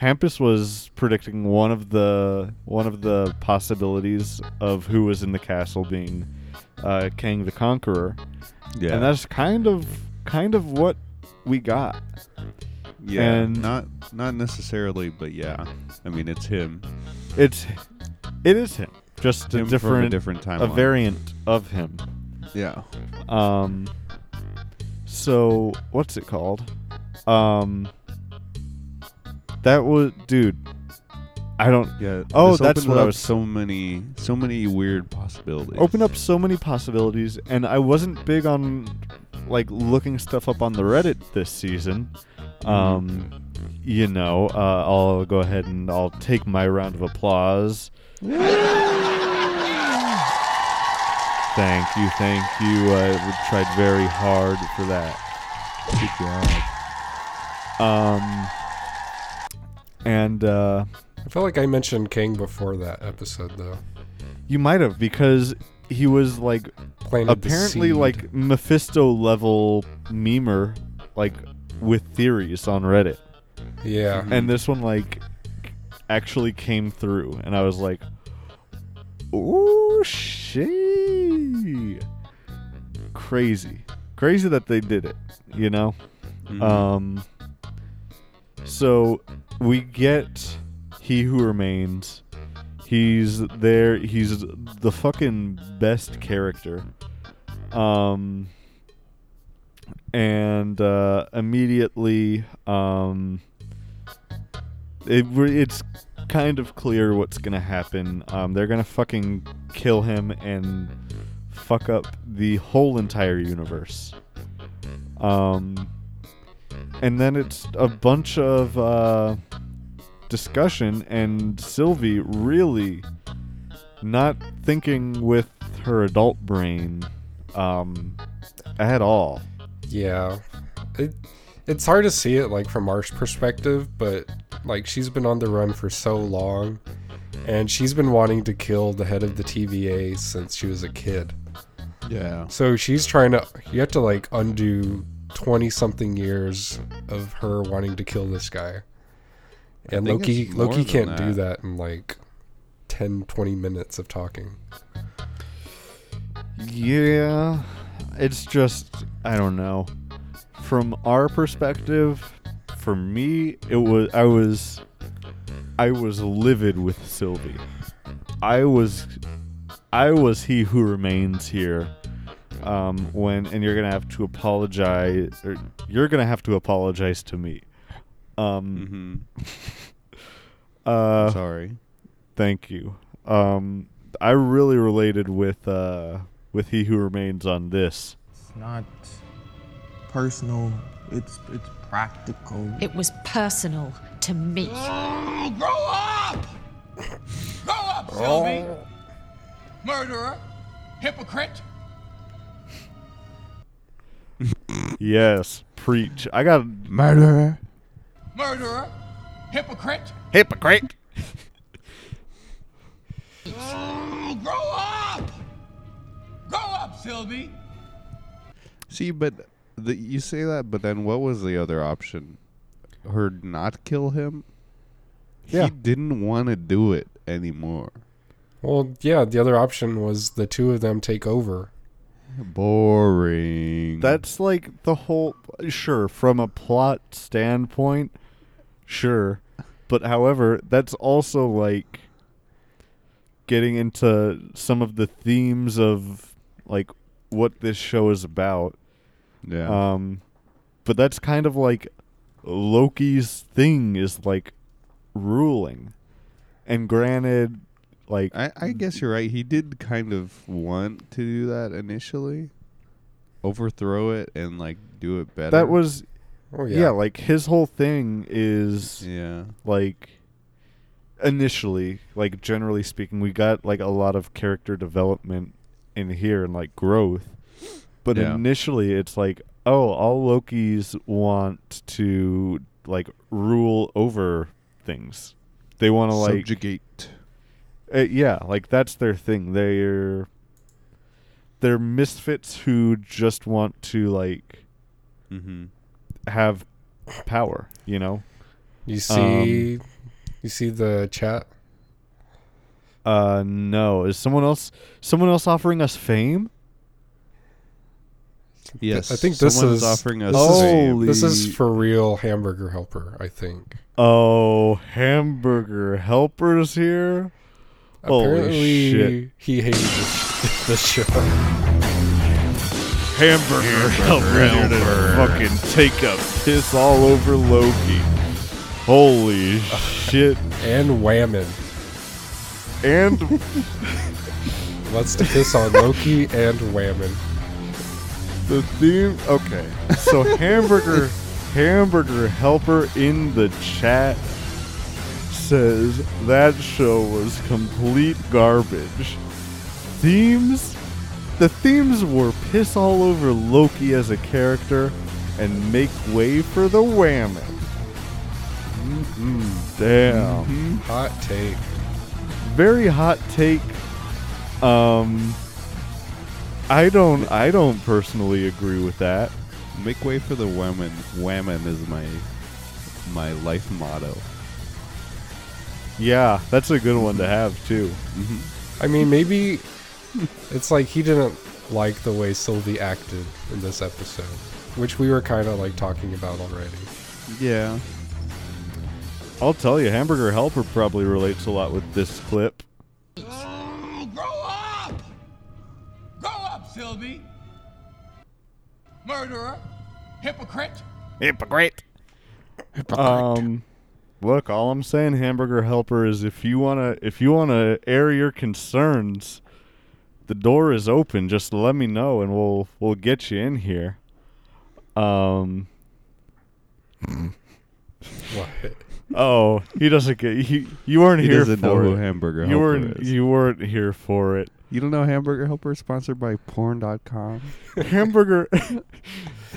A: Hampus was predicting one of the one of the possibilities of who was in the castle being uh, Kang the Conqueror,
B: Yeah.
A: and that's kind of kind of what we got.
B: yeah.
A: and-
B: not not necessarily, but yeah. I mean, it's him.
A: It's it is him, just a different,
B: a different timeline.
A: a variant of him.
B: Yeah.
A: Um. So what's it called? Um. That was, dude. I don't
B: Yeah.
A: Oh, that's
B: opened
A: what I was-
B: So many, so many weird possibilities.
A: open up so many possibilities, and I wasn't big on like looking stuff up on the Reddit this season. Um, you know, uh, I'll go ahead and I'll take my round of applause. thank you, thank you. I tried very hard for that.
B: Good job.
A: Um, and uh,
C: I felt like I mentioned King before that episode though.
A: you might have because he was like
C: Planted
A: apparently like Mephisto level memer, like with theories on Reddit.
C: yeah.
A: and this one like actually came through and i was like oh shit crazy. Crazy that they did it you know?
B: Mhm.
A: um so we get he who remains. He's there he's the fucking best character. Um and uh immediately um it, it's kind of clear what's gonna happen. Um they're gonna fucking kill him and fuck up the whole entire universe um and then it's a bunch of uh, discussion and Sylvie really not thinking with her adult brain um, at all.
C: Yeah. It it's hard to see it like from our perspective, but like she's been on the run for so long and she's been wanting to kill the head of the TVA since she was a kid.
B: Yeah.
C: So she's trying to you have to like undo 20 something years of her wanting to kill this guy. And Loki Loki can't do
B: that.
C: that in like 10 20 minutes of talking.
A: Yeah, it's just I don't know. From our perspective, for me, it was I was I was livid with Sylvie. I was I was he who remains here. Um, when and you're gonna have to apologize, or you're gonna have to apologize to me. Um,
B: Mm-hmm.
A: uh,
B: Sorry.
A: Thank you. Um, I really related with uh, with He Who Remains on this.
D: It's not personal. It's it's practical.
E: It was personal to me.
F: Grow up! Grow up, Sylvie! Murderer! Hypocrite!
A: Yes, preach. I got
B: Murderer.
F: Murderer! Hypocrite!
A: hypocrite.
F: oh, Grow up! Grow up, Sylvie!
B: See, but the, you say that, but then what was the other option? Her not kill him?
A: Yeah.
B: He didn't want to do it anymore.
C: Well, yeah, the other option was the two of them take over.
B: Boring.
A: That's like the whole. Sure, from a plot standpoint, sure, but however, that's also like getting into some of the themes of like what this show is about.
B: yeah.
A: Um, but that's kind of like Loki's thing is like ruling. And granted, like
B: I, I guess you're right. He did kind of want to do that initially, overthrow it and like do it better.
A: that was
C: Oh
A: yeah.
C: yeah.
A: like his whole thing is
B: yeah.
A: like initially, like generally speaking, we got like a lot of character development in here and like growth. But
B: Yeah.
A: initially it's like, oh, all Lokis want to like rule over things. They want to like
B: subjugate.
A: Uh, yeah, like that's their thing. They're they're misfits who just want to like
B: Mm-hmm.
A: have power, you know?
C: You see you see the chat?
A: Uh no, is someone else someone else offering us fame?
B: Yes,
C: I think this
B: someone's
C: is-
B: offering us.
C: this is- This is for real hamburger helper, I think.
A: Oh, hamburger helpers here. Holy
C: Apparently
A: shit.
C: he hated the, this show.
A: Hamburger, helper here to fucking take a piss all over Loki. Holy shit.
C: And whammon.
A: And
C: Let's do this on Loki and whammon.
A: The theme. Okay, so hamburger, hamburger helper in the chat says that show was complete garbage. Themes, the themes were piss all over Loki as a character and make way for the whammon. Mm-mm, damn
C: Hot take.
A: very hot take. Um, I don't. I don't personally agree with that.
B: Make way for the whammon. Whammon is my my life motto.
A: Yeah, that's a good one to have too.
C: I mean, maybe it's like he didn't like the way Sylvie acted in this episode, which we were kind of like talking about already.
B: Yeah.
A: I'll tell you, Hamburger Helper probably relates a lot with this clip.
F: Grow up! Grow up, Sylvie! Murderer! Hypocrite!
A: Hypocrite. Um, look, all I'm saying, Hamburger Helper, is if you wanna, if you wanna air your concerns, the door is open. Just let me know, and we'll we'll get you in here. Um,
C: What?
A: Oh, he doesn't get. He, you weren't
B: He
A: here
B: doesn't
A: for
B: know who
A: it.
B: Hamburger
A: you
B: Helper
A: weren't.
B: is.
A: You weren't here for it.
B: You don't know Hamburger Helper is sponsored by porn.com?
A: Hamburger.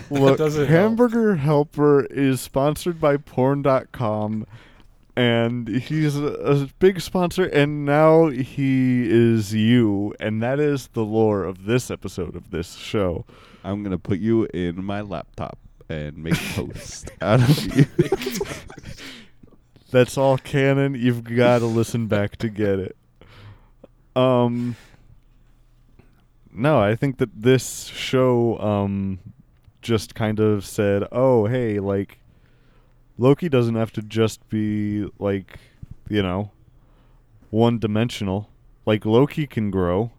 A: Look,
C: doesn't help.
A: Hamburger Helper is sponsored by Porn.com, and he's a, a big sponsor. And now he is you, and that is the lore of this episode of this show.
B: I'm going to put you in my laptop and make a post out of you.
A: That's all canon. You've got to listen back to get it. Um. No, I think that this show um just kind of said, "Oh, hey, like Loki doesn't have to just be like, you know, one-dimensional. Like Loki can grow.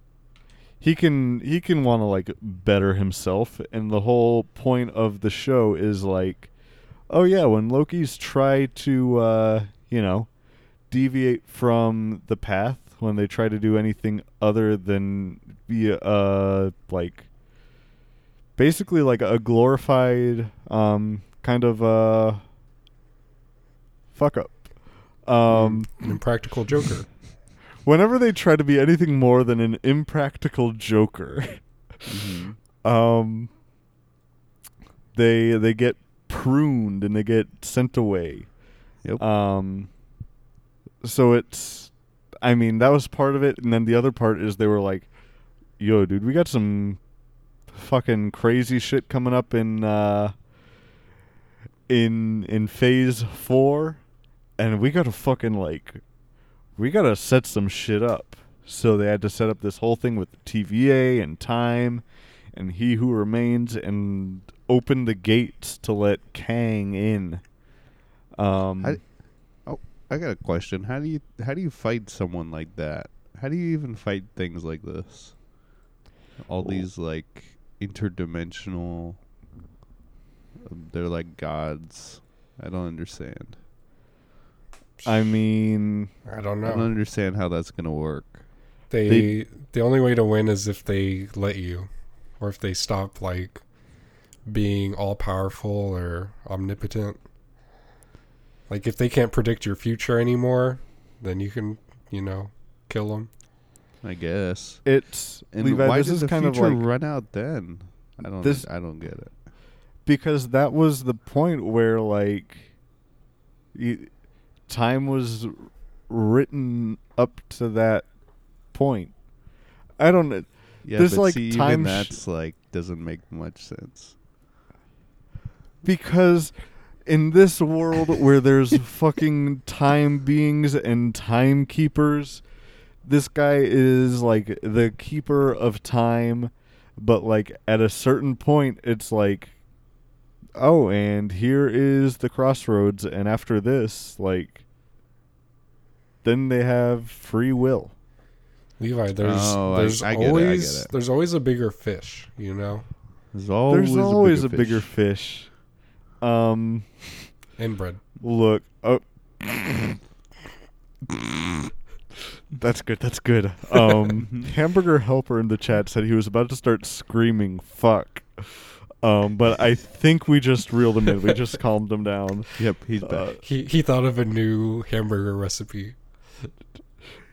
A: He can he can want to like better himself, and the whole point of the show is like Oh yeah, when Loki's try to uh, you know, deviate from the path when they try to do anything other than be uh like basically like a glorified um kind of uh fuck up. Um
C: An impractical Joker.
A: whenever they try to be anything more than an impractical joker, um, they they get pruned and they get sent away.
B: Yep.
A: Um, so it's, I mean, that was part of it, and then the other part is they were like, "Yo, dude, we got some fucking crazy shit coming up in uh, in in phase four, and we gotta fucking like, we gotta set some shit up." So they had to set up this whole thing with TVA and time, and He Who Remains, and open the gates to let Kang in. Um,
B: How- Oh, I got a question. How do you how do you fight someone like that? How do you even fight things like this? All these like interdimensional um, they're like gods. I don't understand.
A: I mean,
C: I don't know.
B: I don't understand how that's going to work.
C: They,
A: They-
C: the only way to win is if they let you, or if they stop like being all powerful or omnipotent. Like if they can't predict your future anymore, then you can, you know, kill them.
B: I guess.
A: it's
B: And
A: Levi.
B: why
A: This
B: did
A: is
B: the
A: kind of
B: future
A: like
B: run out then? I don't
A: This-
B: I don't get it.
A: because that was the point where like y time was written up to that point. I don't know.
B: Yeah,
A: This,
B: but
A: like,
B: see,
A: time
B: even
A: sh-
B: that's like doesn't make much sense.
A: because in this world where there's fucking time beings and timekeepers, this guy is like the keeper of time, but like at a certain point, it's like, oh, and here is the crossroads, and after this, like, then they have free will.
C: Levi, there's
B: Oh,
C: there's
B: I I
C: always
B: it.
C: there's always a bigger fish, you know.
B: There's always,
A: There's always
B: a
A: a bigger fish. Um.
C: Inbred.
A: Look. Oh. That's good. That's good. Um, Hamburger Helper in the chat said he was about to start screaming "fuck," um, but I think we just reeled him in. We just calmed him down.
B: Yep, he's
A: Uh,
B: back.
C: He he thought of a new hamburger recipe.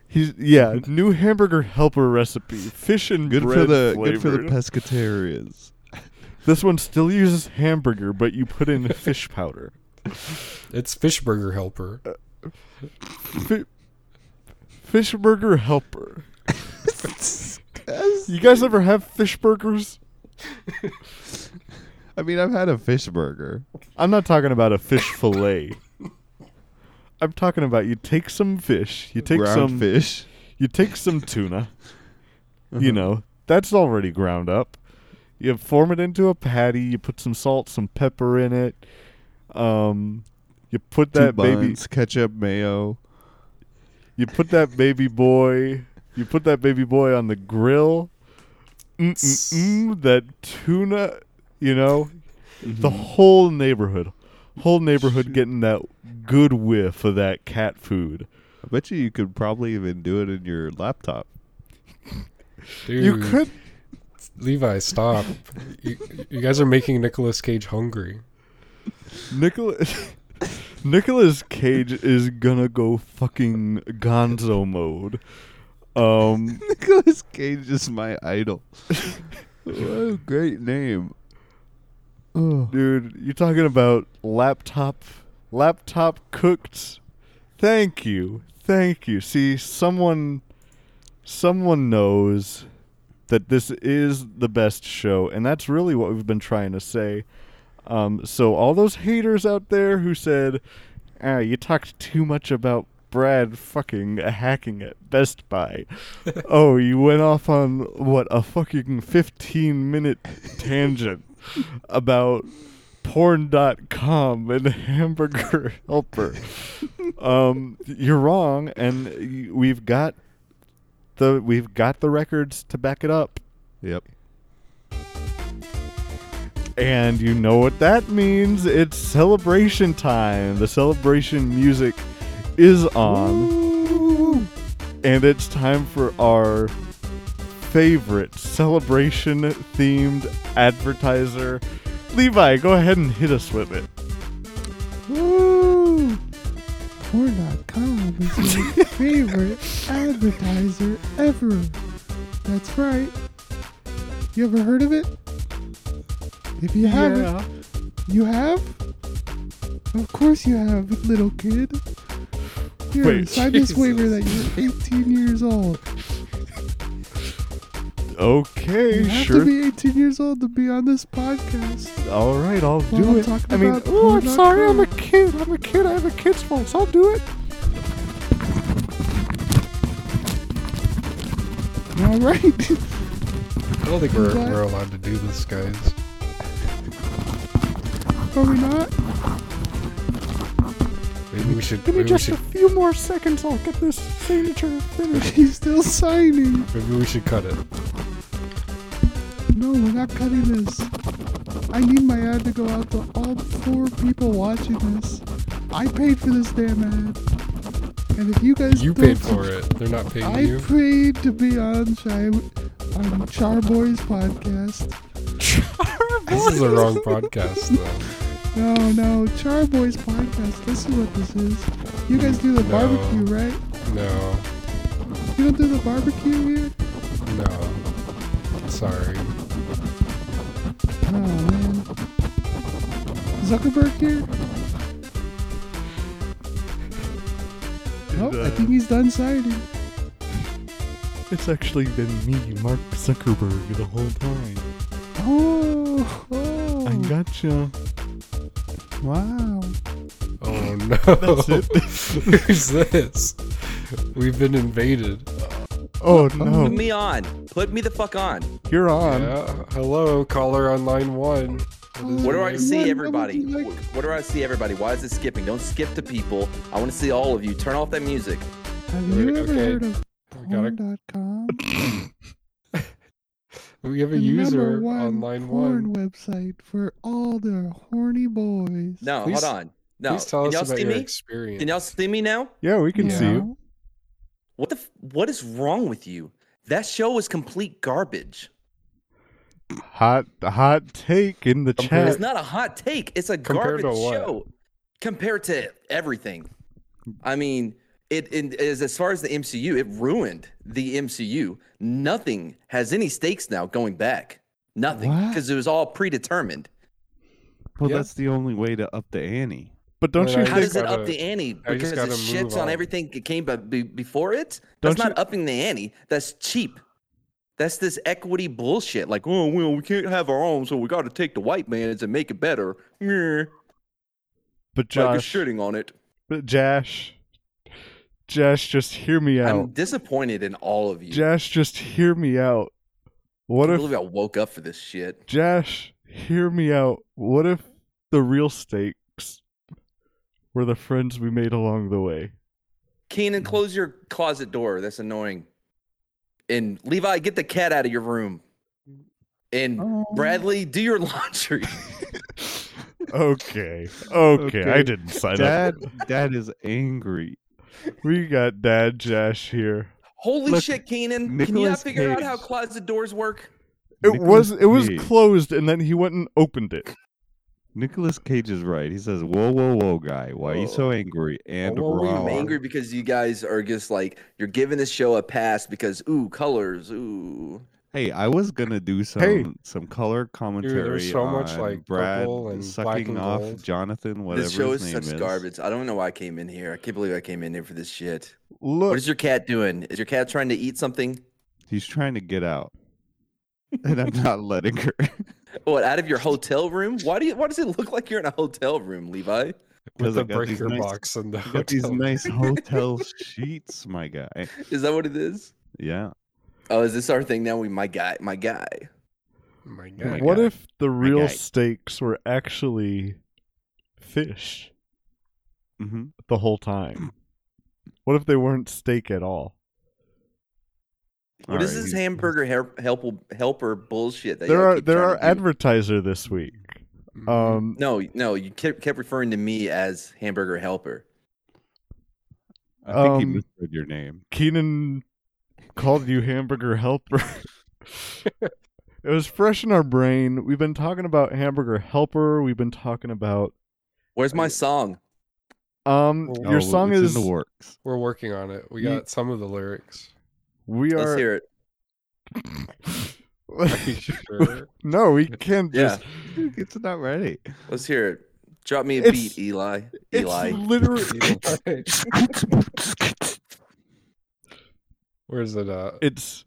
A: he's yeah, new Hamburger Helper recipe: fish and
B: Good for
A: bread
B: the good for the
A: flavored.
B: pescatarians.
A: This one still uses hamburger, but you put in fish powder.
C: It's fish burger helper.
A: Fi- fish burger helper. you guys ever have fish burgers?
B: I mean, I've had a fish burger.
A: I'm not talking about a fish fillet. I'm talking about you take some fish, you take
B: ground
A: some
B: fish.
A: you take some tuna. You know, that's already ground up. You form it into a patty, you put some salt, some pepper in it. Um you put
B: Two
A: that baby
B: ketchup, mayo.
A: You put that baby boy. You put that baby boy on the grill. Mm-mm-mm, that tuna, you know, the mm-hmm. whole neighborhood, whole neighborhood getting that good whiff of that cat food.
B: I bet you you could probably even do it in your laptop.
C: Dude,
A: You could,
C: Levi, stop. you, you guys are making Nicolas Cage hungry.
A: Nicolas. Nicolas Cage is gonna go fucking gonzo mode. Um,
B: Nicolas Cage is my idol. what a great name. Oh.
A: dude, you're talking about laptop, laptop cooked. Thank you, thank you. See, someone, someone knows that this is the best show, and that's really what we've been trying to say. Um, so all those haters out there who said, "Ah, you talked too much about Brad fucking hacking at Best Buy," oh, you went off on what a fucking 15 minute tangent about porn.com and hamburger helper. um, you're wrong, and we've got the we've got the records to back it up.
B: Yep.
A: And you know what that means? It's celebration time. The celebration music is on. And it's time for our favorite celebration themed advertiser. Levi, go ahead and hit us with it.
G: Woo! Porn.com is my favorite advertiser ever. That's right. You ever heard of it? If you haven't, you have? Of course you have, little kid. Here,
A: Wait,
G: sign this waiver that you're 18 years old.
A: Okay,
G: You have
A: sure.
G: to be 18 years old to be on this podcast.
A: All right, I'll
G: Well,
A: do
G: I'm
A: it. I mean, oh, I'm sorry, I'm a kid. I'm a kid. I have a kid's voice. I'll do it.
G: All right.
C: I don't think we're, we're allowed to do this, guys.
G: Are we not?
C: Maybe we should.
A: Give me
C: Maybe we
A: just
C: should.
A: a few more seconds. I'll get this signature finished.
G: He's still signing.
C: Maybe we should cut it.
G: No, we're not cutting this. I need my ad to go out to all four people watching this. I paid for this damn ad. And if you guys
C: You
G: don't
C: paid for it. They're not paying
G: I
C: you.
G: paid to be on Shy on Charboy's podcast.
C: This is the wrong podcast, though.
G: No, no, Charboy's podcast. This is what this is. You guys do the
C: No.
G: barbecue, right?
C: No,
G: You don't do the barbecue here?
C: no. Sorry.
G: Oh man. Zuckerberg here? Nope, I think he's done signing.
A: It's actually been me, Mark Zuckerberg, the whole time.
G: Oh, oh.
A: I gotcha.
G: Wow.
C: Oh no.
A: That's it.
C: Who's this? We've been invaded.
A: Oh no.
H: Put me on. Put me the fuck on.
A: you're on.
C: Yeah. Hello, caller on line one. What is
H: What do I see, everybody?
G: what like?
H: What do I see, everybody? Why is it skipping? Don't skip to people. I want to see all of you. Turn off that music.
G: Have you
C: Wait,
G: ever
C: okay.
G: heard of
C: We got a,
G: porn.com?
C: We have a
G: The
C: user
G: number one
C: on line
G: porn
C: one.
G: website for all the horny boys.
H: No,
C: Please-
H: hold on. No,
C: Please tell
H: can
C: us
H: y'all
C: about
H: see
C: your
H: me?
C: experience.
H: Can y'all see me now?
A: Yeah, we can see you.
H: What the? F- what is wrong with you? That show is complete garbage.
A: Hot, hot take in the
C: Compared-
H: It's not a hot take. It's a
C: Compared to
H: garbage
C: what?
H: show compared to everything. I mean, it, it is as far as the MCU, it ruined the MCU. Nothing has any stakes now going back. Nothing because it was all predetermined.
B: Well,
C: Yeah.
B: that's the only way to up the ante.
A: But don't
C: Well,
A: you
C: I
H: How
A: think?
H: does it
C: gotta-
H: up the ante?
C: I just
H: Because it shits on
C: on.
H: everything that came be- be- before it.
A: Don't
H: That's not
A: you-
H: upping the ante. That's cheap. That's this equity bullshit. Like, oh, well, we can't have our own, so we got to take the white man's and make it better.
A: But Josh,
H: you're shitting on it.
A: but Josh, Josh, just hear me out.
H: I'm disappointed in all of you.
A: Josh, just hear me out. What
H: I
A: if,
H: believe I woke up for this shit.
A: Josh, hear me out. What if the real stakes were the friends we made along the way?
H: Keenan, mm. close your closet door. That's annoying. And Levi, get the cat out of your room. And
G: Oh.
H: Bradley, do your laundry.
A: Okay, okay, I didn't sign
B: Dad,
A: up.
B: Dad is angry.
A: We got Dad Josh here.
H: Holy
B: Look,
H: shit, Keenan. Can you not
B: Nicolas
H: figure out how
B: Cage.
H: closet doors work?
A: It
B: Nicolas
A: was it was
B: Cage.
A: closed, and then he went and opened it.
B: Nicolas Cage is right. He says, "Whoa, whoa, whoa, guy, why are you so angry?" And
C: Whoa, whoa, whoa.
H: I'm angry because you guys are just like you're giving this show a pass because ooh colors ooh.
B: Hey, I was gonna do some
A: Hey.
B: some color commentary There's
C: so much,
B: on
C: like,
B: Brad
C: and
B: sucking
C: and
B: off
C: gold.
B: Jonathan, whatever
H: This show
B: his
H: is
B: name
H: such
B: is.
H: garbage. I don't know why I came in here. I can't believe I came in here for this shit.
A: Look,
H: What is your cat doing? Is your cat trying to eat something?
B: He's trying to get out, and I'm not letting her.
H: What out of your hotel room? Why do you? Why does it look like you're in a hotel room, Levi?
C: With
B: I
C: the breaker
B: nice-
C: box and the
B: You got these nice hotel sheets, my guy.
H: Is that what it is?
B: Yeah.
H: Oh, is this our thing now? We my guy, my guy.
C: My
B: my
C: god.
A: what
B: guy.
A: if the real
B: guy.
A: stakes were actually fish
B: hmm
A: the whole time? What if they weren't steak at all?
H: What is this hamburger help, help, helper bullshit? That
A: there are
H: keep
A: there are advertiser this week.
C: Mhm.
A: Um,
H: No, no, you kept, kept referring to me as hamburger helper.
B: I think he
A: Um,
B: misread your name.
A: Keenan called you hamburger helper. it was fresh in our brain. We've been talking about hamburger helper. We've been talking about
H: Where's my song?
A: um
C: Oh,
A: your song
B: it's
A: is
B: in the works.
C: We're working on it. We
A: You-
C: got some of the lyrics.
A: we
H: Let's
A: are
H: hear it.
C: Sure.
A: no, we can't
H: Yeah,
A: just
B: It's not ready.
H: let's hear it. Drop me a
A: It's-
H: beat, Eli.
A: it's
H: Eli.
A: literally
C: Where's it at?
A: it's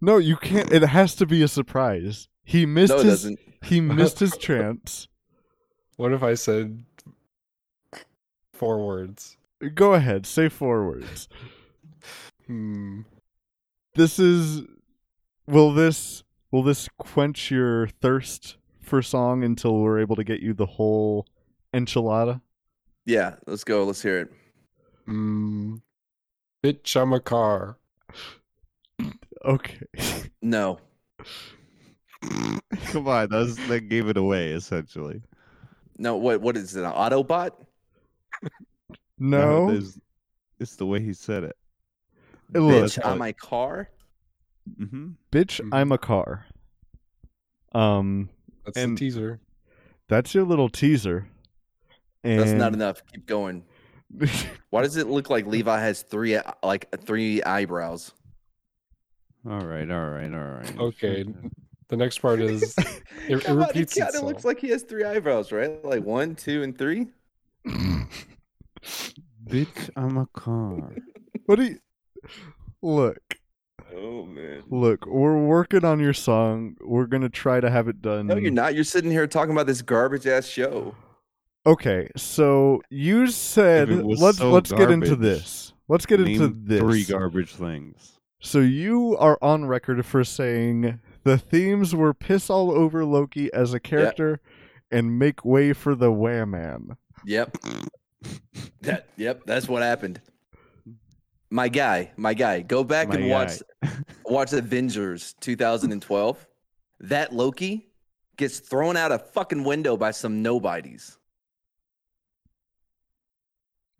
A: no, you can't it has to be a surprise. He missed
H: No, it
A: his
H: doesn't.
A: he missed his chance.
C: What if I said four words?
A: Go ahead, say four words.
C: Hmm.
A: This is will this will this quench your thirst for song until we're able to get you the whole enchilada?
H: Yeah, let's go. Let's hear it.
C: Hmm. Bitch, I'm a car.
A: Okay.
H: No.
B: Come on, that, was, that gave it away essentially.
H: No, what what is it? An Autobot?
A: No.
B: there's- it's the way he said it.
A: Hey, look,
H: Bitch on my car?
B: Mm-hmm.
A: bitch,
C: Mhm.
A: I'm a car. Um
C: That's
A: And-
C: teaser.
A: that's your little teaser. And
H: That's not enough. Keep going. Why does it look like Levi has three like three eyebrows?
B: All right, all right, all right.
C: Okay. The next part is it, it
H: Come on,
C: repeats
H: it kind of looks like he has three eyebrows, right? Like one, two, and three.
B: Bitch, I'm a car.
A: what do you look?
H: Oh man.
A: Look, we're working on your song. We're gonna try to have it done.
H: No, you're not. You're sitting here talking about this garbage ass show.
A: Okay, so you said
B: If it was
A: let's
B: so
A: let's get into this. Let's get into this.
B: Three garbage things.
A: So you are on record for saying the themes were piss all over Loki as a character and make way for the Wham Man.
H: Yep. that. Yep. That's what happened. My guy, my guy, go back
B: My
H: and watch watch Avengers 2012. That Loki gets thrown out a fucking window by some nobodies.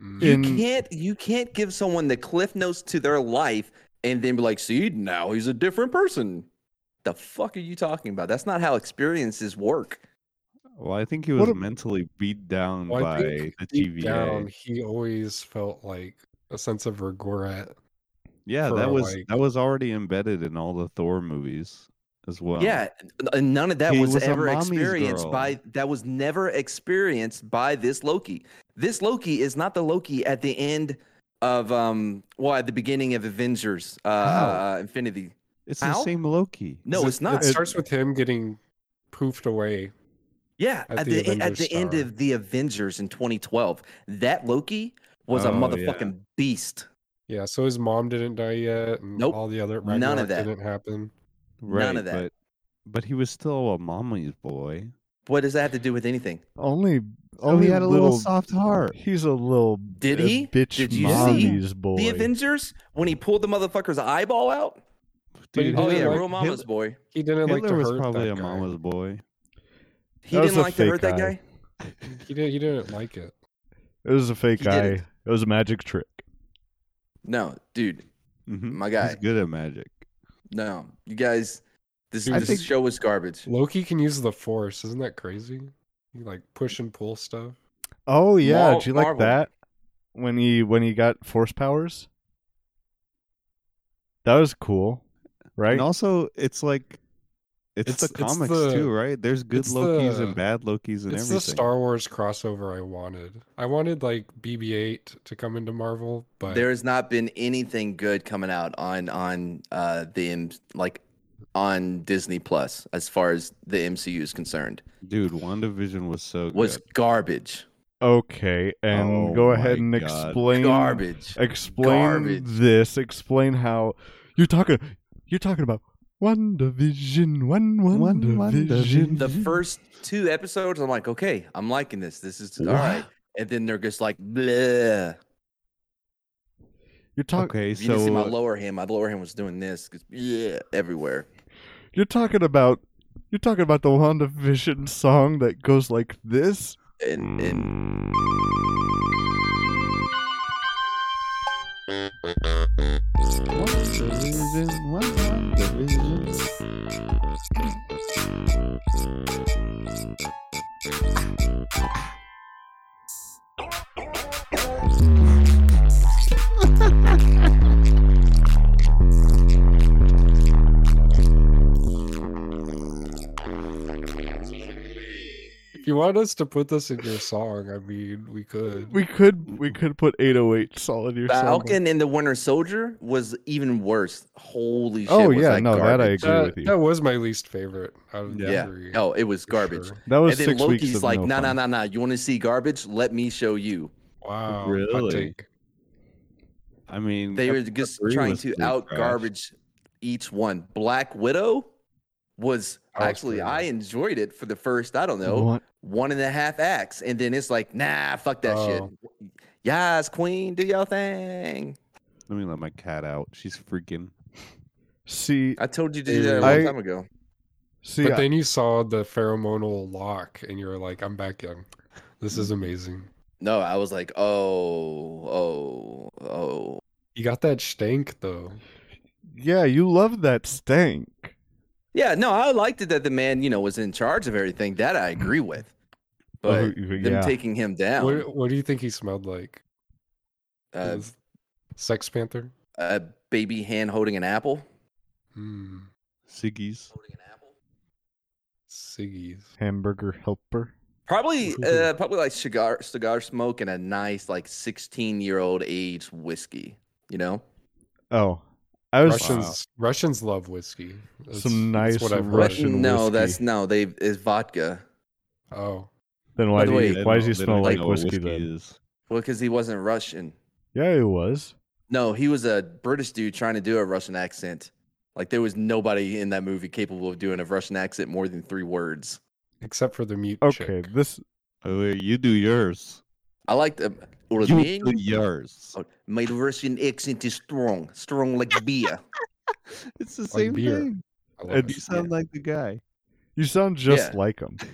C: Mm.
H: You can't you can't give someone the cliff notes to their life and then be like, see, now he's a different person. The fuck are you talking about? That's not how experiences work.
B: Well, I think he was
A: a-
B: mentally beat down
C: Well,
B: by the
C: deep
B: TVA.
C: down, he always felt like a sense of regret.
B: yeah, that was
C: like-
B: that was already embedded in all the Thor movies as well.
H: Yeah, and none of that was,
B: was
H: ever experienced
B: girl.
H: by that was never experienced by this Loki. This Loki is not the Loki at the end of um well at the beginning of Avengers uh,
B: How?
H: uh Infinity.
B: it's
H: How?
B: the same Loki.
H: No,
C: It-
H: it's not.
C: It starts with him getting poofed away.
H: Yeah,
C: At
H: at,
C: the
H: the, at
C: Avengers
H: the end of the Avengers in 2012, that Loki was a
B: Oh, yeah.
H: motherfucking beast.
C: Yeah, so his mom didn't die yet, and
H: Nope,
C: all the other
H: none of that.
C: didn't happen.
B: Right,
H: None of that.
B: But, but he was still a mommy's boy.
H: What does that have to do with anything?
A: Only
B: Oh,
A: only
B: he had a little, soft heart.
A: He's a little
H: Did
A: uh,
H: he?
A: bitch
H: Did you see
A: boy.
H: The Avengers when he pulled the motherfucker's eyeball out.
B: Dude,
H: Oh
C: didn't
H: yeah,
C: like-
H: real mama's
B: Hitler-
H: boy.
C: He didn't like
B: Hitler
C: to
B: was
C: hurt
B: probably
C: that
B: a
C: guy.
B: mama's boy.
H: He
A: That
H: didn't like to hurt
A: fake
H: that guy.
C: He didn't. He didn't like it.
A: It was a fake
H: He
A: eye.
H: didn't.
A: It was a magic trick.
H: No, dude.
B: Mhm.
H: My guy.
B: He's good at magic.
H: No, you guys. This
C: Dude,
H: this show was garbage.
C: Loki can use the Force. Isn't that crazy? You like push and pull stuff.
A: Oh yeah,
H: Mar-
A: did you like
H: Marvel.
A: that when he when he got force powers? That was cool, right?
B: And also, it's like it's,
C: It's-
B: the
C: it's
B: comics
C: the-
B: too, right? There's good Lokis
C: the-
B: and bad Lokis and
C: it's
B: everything.
C: the Star Wars crossover I wanted. I wanted like BB-8 to come into Marvel, but
H: There has not been anything good coming out on on uh the M- like on Disney Plus as far as the MCU is concerned.
B: Dude, WandaVision was so
H: Was
B: good.
H: garbage.
A: okay, and
B: Oh
A: go ahead and
B: God.
A: explain
H: Garbage.
A: explain
H: Garbage.
A: this. Explain how you're talking. You're talking about one division, one one,
B: One
A: division.
B: WandaVision.
H: The first two episodes, I'm like, okay, I'm liking this. This is all right. And then they're just like, bleh.
A: You're talking.
B: Okay,
H: If you didn't see my
B: so uh,
H: lower hand, my lower hand was doing this. 'cause, Yeah, everywhere.
A: You're talking about. You're talking about the WandaVision song that goes like this.
H: And and
C: you want us to put this in your song, I mean, we could.
A: We could we could put 808 solid your song.
H: Falcon and the Winter Soldier was even worse. Holy oh, shit!
A: Oh, yeah,
H: that
A: no, that I agree
C: That,
A: with you.
C: that was my least favorite out of
H: Yeah.
C: three.
H: Oh, it was garbage.
C: sure.
A: That was
H: And then
A: six weeks
H: Loki's
A: of
H: like,
A: no
H: no, no,
A: fun.
H: nah, nah. You want to see garbage? Let me show you.
C: Wow.
B: Really? I mean,
H: They were just trying to
B: pretty
H: out garbage each one. Black Widow was
C: oh, That
H: actually
C: pretty
H: I enjoyed it for the first I don't know
A: What?
H: one and a half acts, and then it's like nah, fuck that
C: Oh.
H: shit. Yes, Queen, do your thing.
B: Let me let my cat out. She's freaking.
A: See,
H: I told you to do that a long
A: I-
H: time ago.
A: see,
C: but
A: I-
C: then you saw the pheromonal lock, and you were like, "I'm back young. This is amazing."
H: No, I was like, oh, oh, oh.
C: You got that stank though.
A: yeah, you love that stank.
H: Yeah, no, I liked it that the man, you know, was in charge of everything. That I agree with. But
A: Oh,
H: them taking him down,
C: What What do you think he smelled like?
H: uh,
C: Sex Panther.
H: a baby hand holding an apple.
C: Hmm.
B: Siggy's.
H: Holding an apple.
C: Siggy's.
A: Hamburger helper.
H: Probably, uh, probably like cigar, cigar smoke and a nice like sixteen year old age whiskey. You know,
A: Oh, I was
C: Russians Russians love whiskey. That's-
A: Some
C: that's
A: nice
C: what I've heard.
A: Russian
H: no,
A: whiskey.
H: that's no, they is vodka.
C: Oh,
A: Then why
H: the
A: do
H: way-
A: you why
B: don't-
A: does he
B: they
A: smell like
B: know what
A: whiskey, then?
B: is.
H: Well, because he wasn't Russian.
A: Yeah, he was.
H: No, he was a British dude trying to do a Russian accent. Like there was nobody in that movie capable of doing a Russian accent more than three words.
C: except for the mute
A: Okay,
C: chick.
A: this
B: Oh, wait, you do yours.
H: I like the.
B: You
H: Uruzman?
B: do yours.
H: Oh, My Russian accent is strong, strong like beer.
B: It's the
C: Like
B: same
C: beer.
B: thing.
C: I love
A: And-
B: You
C: it.
B: sound like the guy.
A: you sound just
H: Yeah.
A: like him.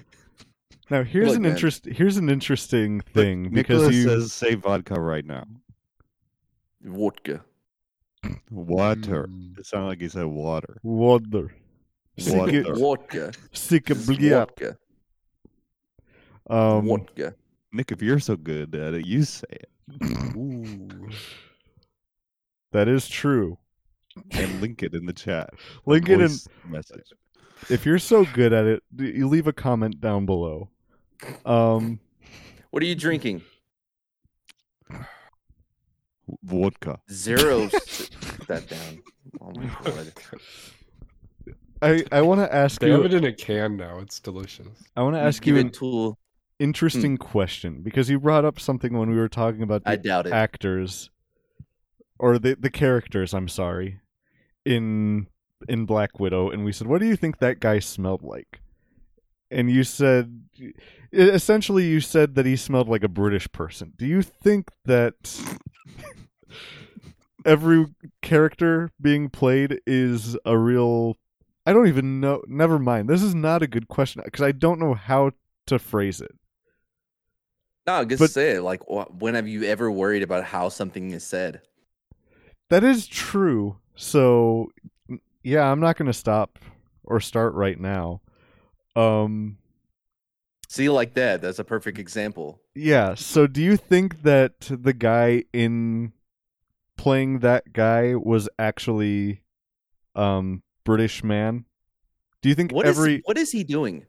A: Now here's
H: Look,
A: an
H: man.
A: interest. Here's an interesting
B: Look,
A: thing because
B: Nicolas
A: you
B: says say vodka right now.
H: Vodka.
B: Water.
C: Mm.
B: It sounded like he said water.
A: water.
B: Water.
A: Sick,
H: Vodka.
A: sick
H: This
A: of
H: is
A: blia.
H: Vodka.
A: Um,
H: Vodka.
B: Nick, if you're so good at it, you say it.
C: Ooh.
A: that is true.
B: And link it in the chat.
A: Link it in.
B: Message.
A: If you're so good at it, you leave a comment down below. Um,
H: What are you drinking?
B: Vodka.
H: Zero. Put that down. Oh my god.
A: I I want to ask you.
C: They have it in a can now. It's delicious.
A: I want to ask
H: Give
A: you
H: it
A: an interesting hmm. question because you brought up something when we were talking about
H: I doubt it.
A: actors or the the characters. I'm sorry, in in Black Widow, and we said, "What do you think that guy smelled like?" And you said, essentially, you said that he smelled like a British person. Do you think that every character being played is a real? I don't even know. Never mind. This is not a good question because I don't know how to phrase it.
H: No, just
A: But-
H: say it. Like, wh- when have you ever worried about how something is said?
A: That is true. So, yeah, I'm not going to stop or start right now. Um,
H: See, like that. That's a perfect example.
A: Yeah. So do you think that the guy in playing that guy was actually um British man? Do you think
H: What is
A: every
H: what is he doing?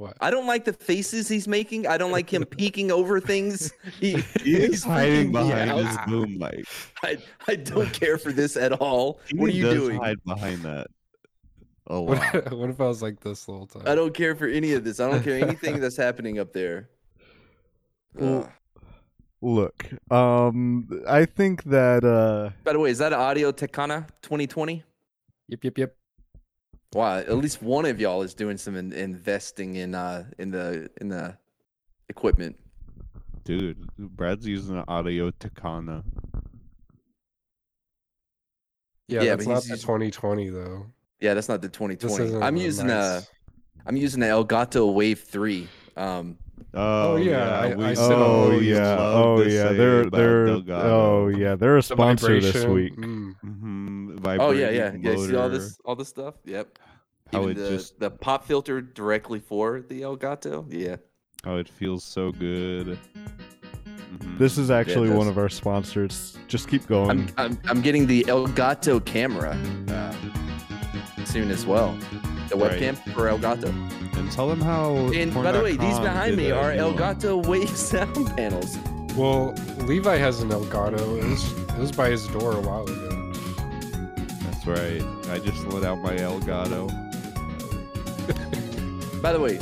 C: What?
H: I don't like the faces he's making. I don't like him peeking over things. He,
B: He is
H: he's
B: hiding behind his boom mic.
H: I, I don't care for this at all.
B: He
H: What are you
B: does
H: doing?
B: hide behind that Oh
C: What, what if I was like this the whole time?
H: I don't care for any of this. I don't care anything that's happening up there.
A: Well,
H: Ugh.
A: look? Um I think that uh
H: By the way, is that an Audio-Technica 2020?
C: Yep, yep, yep.
H: Wow, at least one of y'all is doing some in, investing in uh in the in the equipment.
B: Dude, Brad's using an Audio-Technica.
C: Yeah,
H: Yeah,
C: that's
H: but
C: not
H: he's
C: the
H: using-
C: 2020 though.
H: Yeah, that's not the
C: This
H: 2020.
C: isn't
H: I'm
C: a
H: using
C: nice-
H: a I'm using an Elgato Wave 3. Um
B: Oh,
C: yeah, I- I said
A: Oh
B: always
A: yeah. Oh yeah. They're they're
B: Delgado.
A: oh yeah. They're a
C: The
A: sponsor this
C: vibration,
A: week.
C: mm.
B: Mhm,
H: Oh yeah, yeah.
B: vibrating
H: Yeah, see all this all this stuff? Yep.
B: How
H: Even
B: it
H: the,
B: just
H: the pop filter directly for the Elgato. Yeah.
B: how it feels so good. Mhm.
A: This is actually
H: does.
A: one of our sponsors. Just keep going.
H: I'm I'm, I'm getting the Elgato camera uh, soon as well. The
B: Right.
H: webcam for Elgato.
B: and tell them how.
H: And by the way, these behind me are
B: new.
H: Elgato Wave sound panels.
C: Well, Levi has an Elgato. It was, it was by his door a while ago.
B: That's right. I just let out my Elgato.
H: By the way,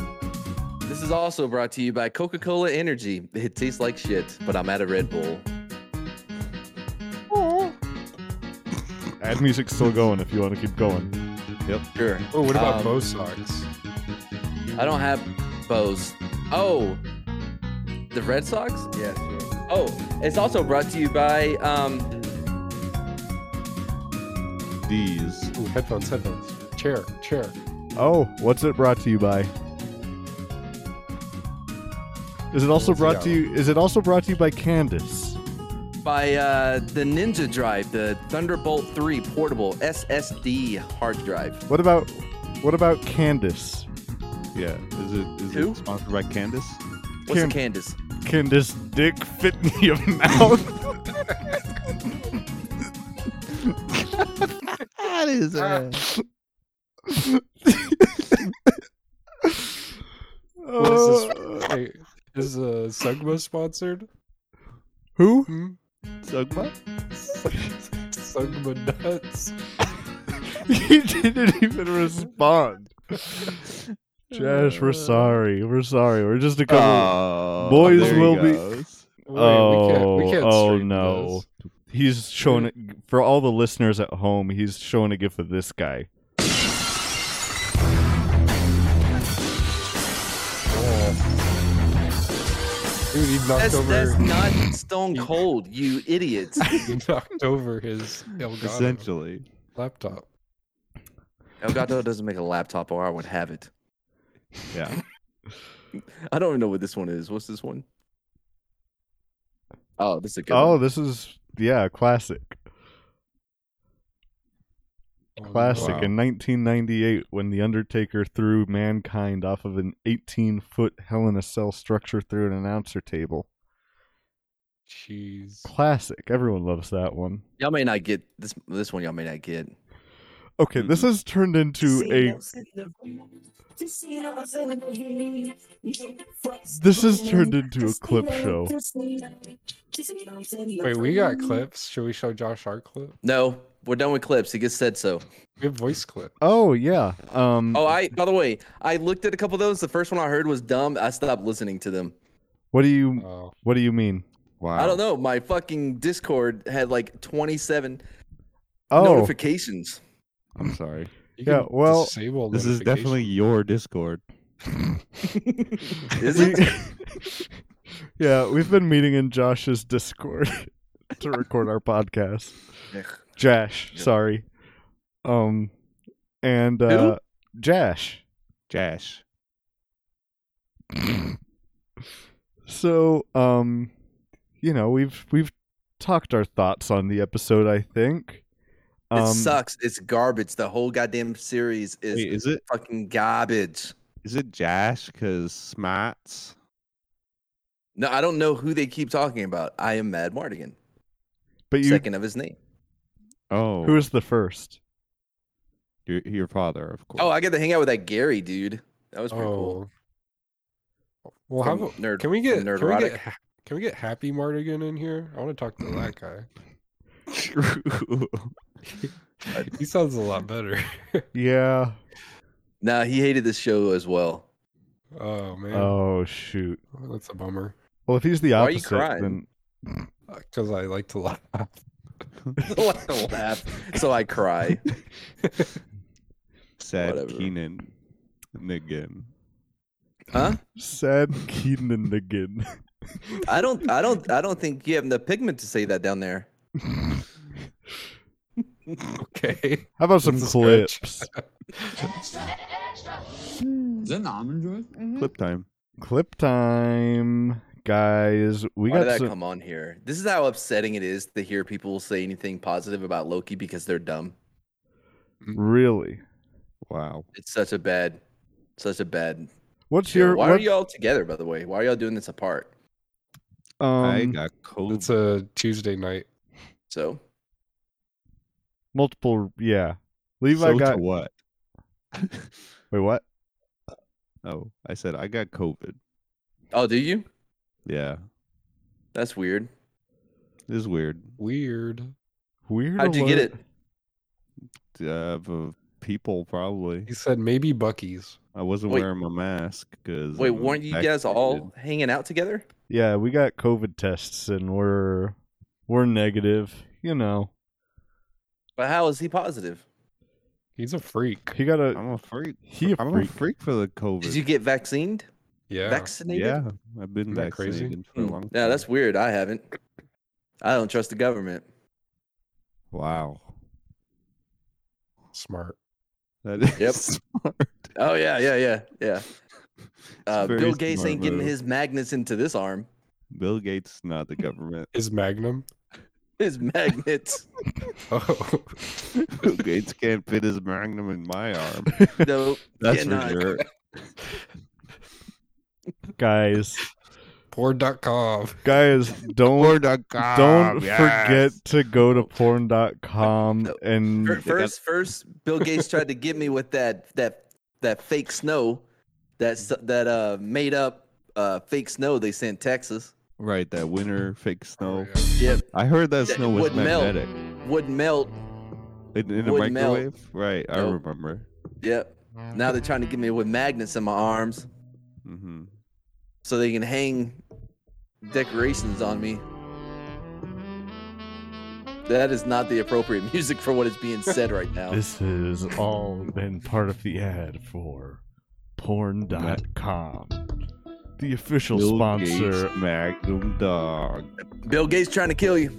H: this is also brought to you by Coca-Cola Energy. It tastes like shit, but I'm at a Red Bull.
A: Ad music's still going if you want to keep going. Yep.
H: Sure.
C: Oh, what about
H: Um,
C: Bo socks?
H: I don't have bows. Oh, the Red Sox? Yeah, sure. Oh, it's also brought to you by um.
B: These.
C: Ooh, headphones, headphones. Chair, chair.
A: Oh, what's it brought to you by? Is it also brought to you? Is it also brought to you by Candace?
H: by uh, the Ninja Drive, the Thunderbolt 3 portable SSD hard drive.
A: What about what about Candace?
B: Yeah. Is it is
H: Who?
B: it sponsored by Candace?
H: What's
A: Cam-
H: a Candace?
A: Dick fit in your mouth?
B: That is
C: What is
A: Uh,
C: this? Wait, is uh, Sugma sponsored?
A: who?
C: Hmm?
B: Sugma?
C: Sugma nuts.
A: he didn't even respond. Josh, we're sorry. We're sorry. We're just a couple.
B: Oh,
A: Boys will be-
C: Wait,
A: oh,
C: we can't, we can't
A: oh no.
C: this.
A: He's showing it for all the listeners at home. He's showing a gift of this guy. Oh.
C: Dude, he knocked
H: That's,
C: over.
H: that's not Stone Cold, you idiots.
C: he knocked over his Elgato
B: Essentially.
C: laptop.
H: Elgato doesn't make a laptop, or I would have it.
B: Yeah.
H: I don't even know what this one is. What's this one? Oh, this is a good
A: Oh,
H: one.
A: this is yeah, classic. Oh, classic
C: Wow.
A: in 1998 when the Undertaker threw mankind off of an 18 foot Hell in a Cell structure through an announcer table.
C: Jeez.
A: Classic. Everyone loves that one.
H: Y'all may not get this. This one y'all may not get.
A: Okay, this has turned into a this has turned into a clip show.
C: Wait, we got clips. Should we show Josh our clip?
H: No, we're done with clips. He just said so.
C: We have voice clip.
A: Oh yeah. Um
H: Oh, I. By the way, I looked at a couple of those. The first one I heard was dumb. I stopped listening to them.
A: what do you
C: Oh,
A: what do you mean?
B: Wow.
H: I don't know. My fucking Discord had like 27
A: Oh,
H: notifications.
B: I'm sorry.
C: you
A: Yeah, well,
B: This is definitely your Discord.
H: Is it?
A: yeah, we've been meeting in Josh's Discord to record our podcast. Josh,
H: Yeah.
A: sorry. Um and uh Josh.
B: Jash.
A: So, um you know, we've we've talked our thoughts on the episode, I think.
H: It
A: Um
H: sucks. It's garbage. The whole goddamn series is
B: Wait, is it?
H: fucking garbage.
B: Is it Jash? Because Smarts.
H: No, I don't know who they keep talking about. I am Mad Mardigan.
A: But you,
H: Second of his name.
B: Oh,
A: who was the first?
B: your your father? Of course.
H: Oh, I get to hang out with that Gary dude. That was pretty cool.
C: Oh. Well, how about
H: Nerd-
C: can we
H: from
C: get can we get can we get Happy Mardigan in here? I want to talk to that guy.
B: True.
C: He sounds a lot better.
A: Yeah.
H: Nah, he hated this show as well.
C: Oh man,
A: Oh shoot.
C: that's a bummer.
A: Well, if he's the
H: Why are you
A: opposite,
H: crying?
A: then uh,
C: Because I like to laugh.
H: so I laugh. So I cry.
B: Sad
H: Whatever.
B: Keenan again.
H: Huh?
A: sad Keenan again.
H: I don't I don't I don't think you have the pigment to say that down there.
C: Okay.
A: How about some
C: That's a stretch.
A: clips?
F: Is that an almond joy?
B: Clip time.
A: Clip time, guys. We
H: Why
A: got
H: did that
A: some.
H: come on here? This is how upsetting it is to hear people say anything positive about Loki because they're dumb.
A: Really?
B: Wow.
H: It's such a bad, such a bad.
A: What's
H: show.
A: your?
H: Why
A: what,
H: are y'all together, by the way? Why are y'all doing this apart?
B: I
A: Um,
B: got cold.
C: It's a Tuesday night.
H: So
A: multiple. Yeah. Levi
B: so
A: got.
B: to what?
A: Wait, what?
B: Oh, I said I got COVID.
H: Oh, do you?
B: Yeah,
H: That's weird.
B: this is weird.
C: Weird.
A: Weird.
H: How'd you get it?
A: alert.
B: Uh, people probably.
C: He said maybe Buc-ee's.
B: I wasn't
H: Wait.
B: wearing my mask because.
H: Wait, weren't you guys all hanging out together?
A: Yeah, we got COVID tests and we're we're negative. You know,
H: But how is he positive?
C: He's a freak.
A: he got a
B: I'm a freak.
A: he a
B: I'm
A: freak.
B: a freak for the COVID.
H: Did you get vaccinated?
C: Yeah.
H: Vaccinated?
B: Yeah, I've been
C: Isn't that crazy?
B: vaccinated for a
H: Hmm.
B: long time.
H: Yeah, that's weird. I haven't. I don't trust the government.
B: wow.
C: Smart.
B: That is
H: Yep.
B: smart.
H: Oh yeah, yeah, yeah, yeah. Uh, Bill Gates
B: smart
H: ain't getting his magnets into this arm.
B: Bill Gates, not the government.
C: Is Magnum?
H: His magnets.
C: Oh.
B: Bill Gates can't fit his magnum in my arm.
H: no,
B: That's for
H: cannot.
B: sure.
A: guys.
C: Porn.com.
A: Guys, don't
B: Porn.com,
A: don't
B: yes.
A: forget to go to porn.com
H: No.
A: and
H: First, first, Bill Gates tried to get me with that that that fake snow, that that uh made up uh fake snow they sent Texas.
B: Right, that winter fake snow.
C: Oh, yeah.
H: Yep,
B: I heard that
H: That
B: snow was
H: would melt.
B: magnetic.
H: wouldn't melt.
B: In, in a
H: Would melt.
B: microwave? Right, I
H: Nope.
B: remember.
H: Yep. Now they're trying to get me with magnets in my arms
B: Mm-hmm.
H: so they can hang decorations on me. That is not the appropriate music for what is being said right now.
A: this has all been part of the ad for porn.com. The official
B: Bill
A: sponsor
B: Gates Magnum Dog.
H: Bill Gates trying to kill you.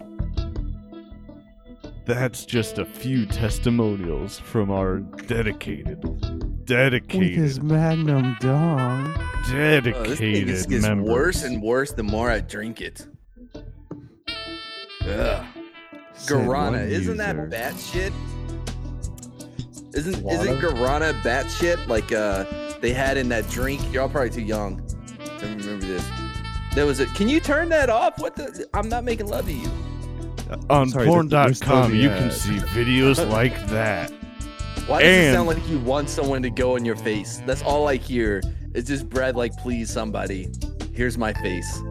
A: That's just a few testimonials from our dedicated, dedicated,
B: With
A: dedicated,
B: his Magnum Dog.
H: Oh,
A: dedicated
H: this thing just gets
A: members.
H: worse and worse the more I drink it. Ugh. Guarana, isn't that bat shit? Isn't isn't
C: Guarana?
H: Guarana bat shit like uh they had in that drink? Y'all probably too young to remember this. There was a. Can you turn that off? What the? I'm not making love to you.
A: Uh, on
B: Sorry, they're- they're still
A: porn.com, you can see videos like that.
H: Why does it sound like you want someone to go in your face? That's all I hear. It's just Brad like, please somebody. Here's my face.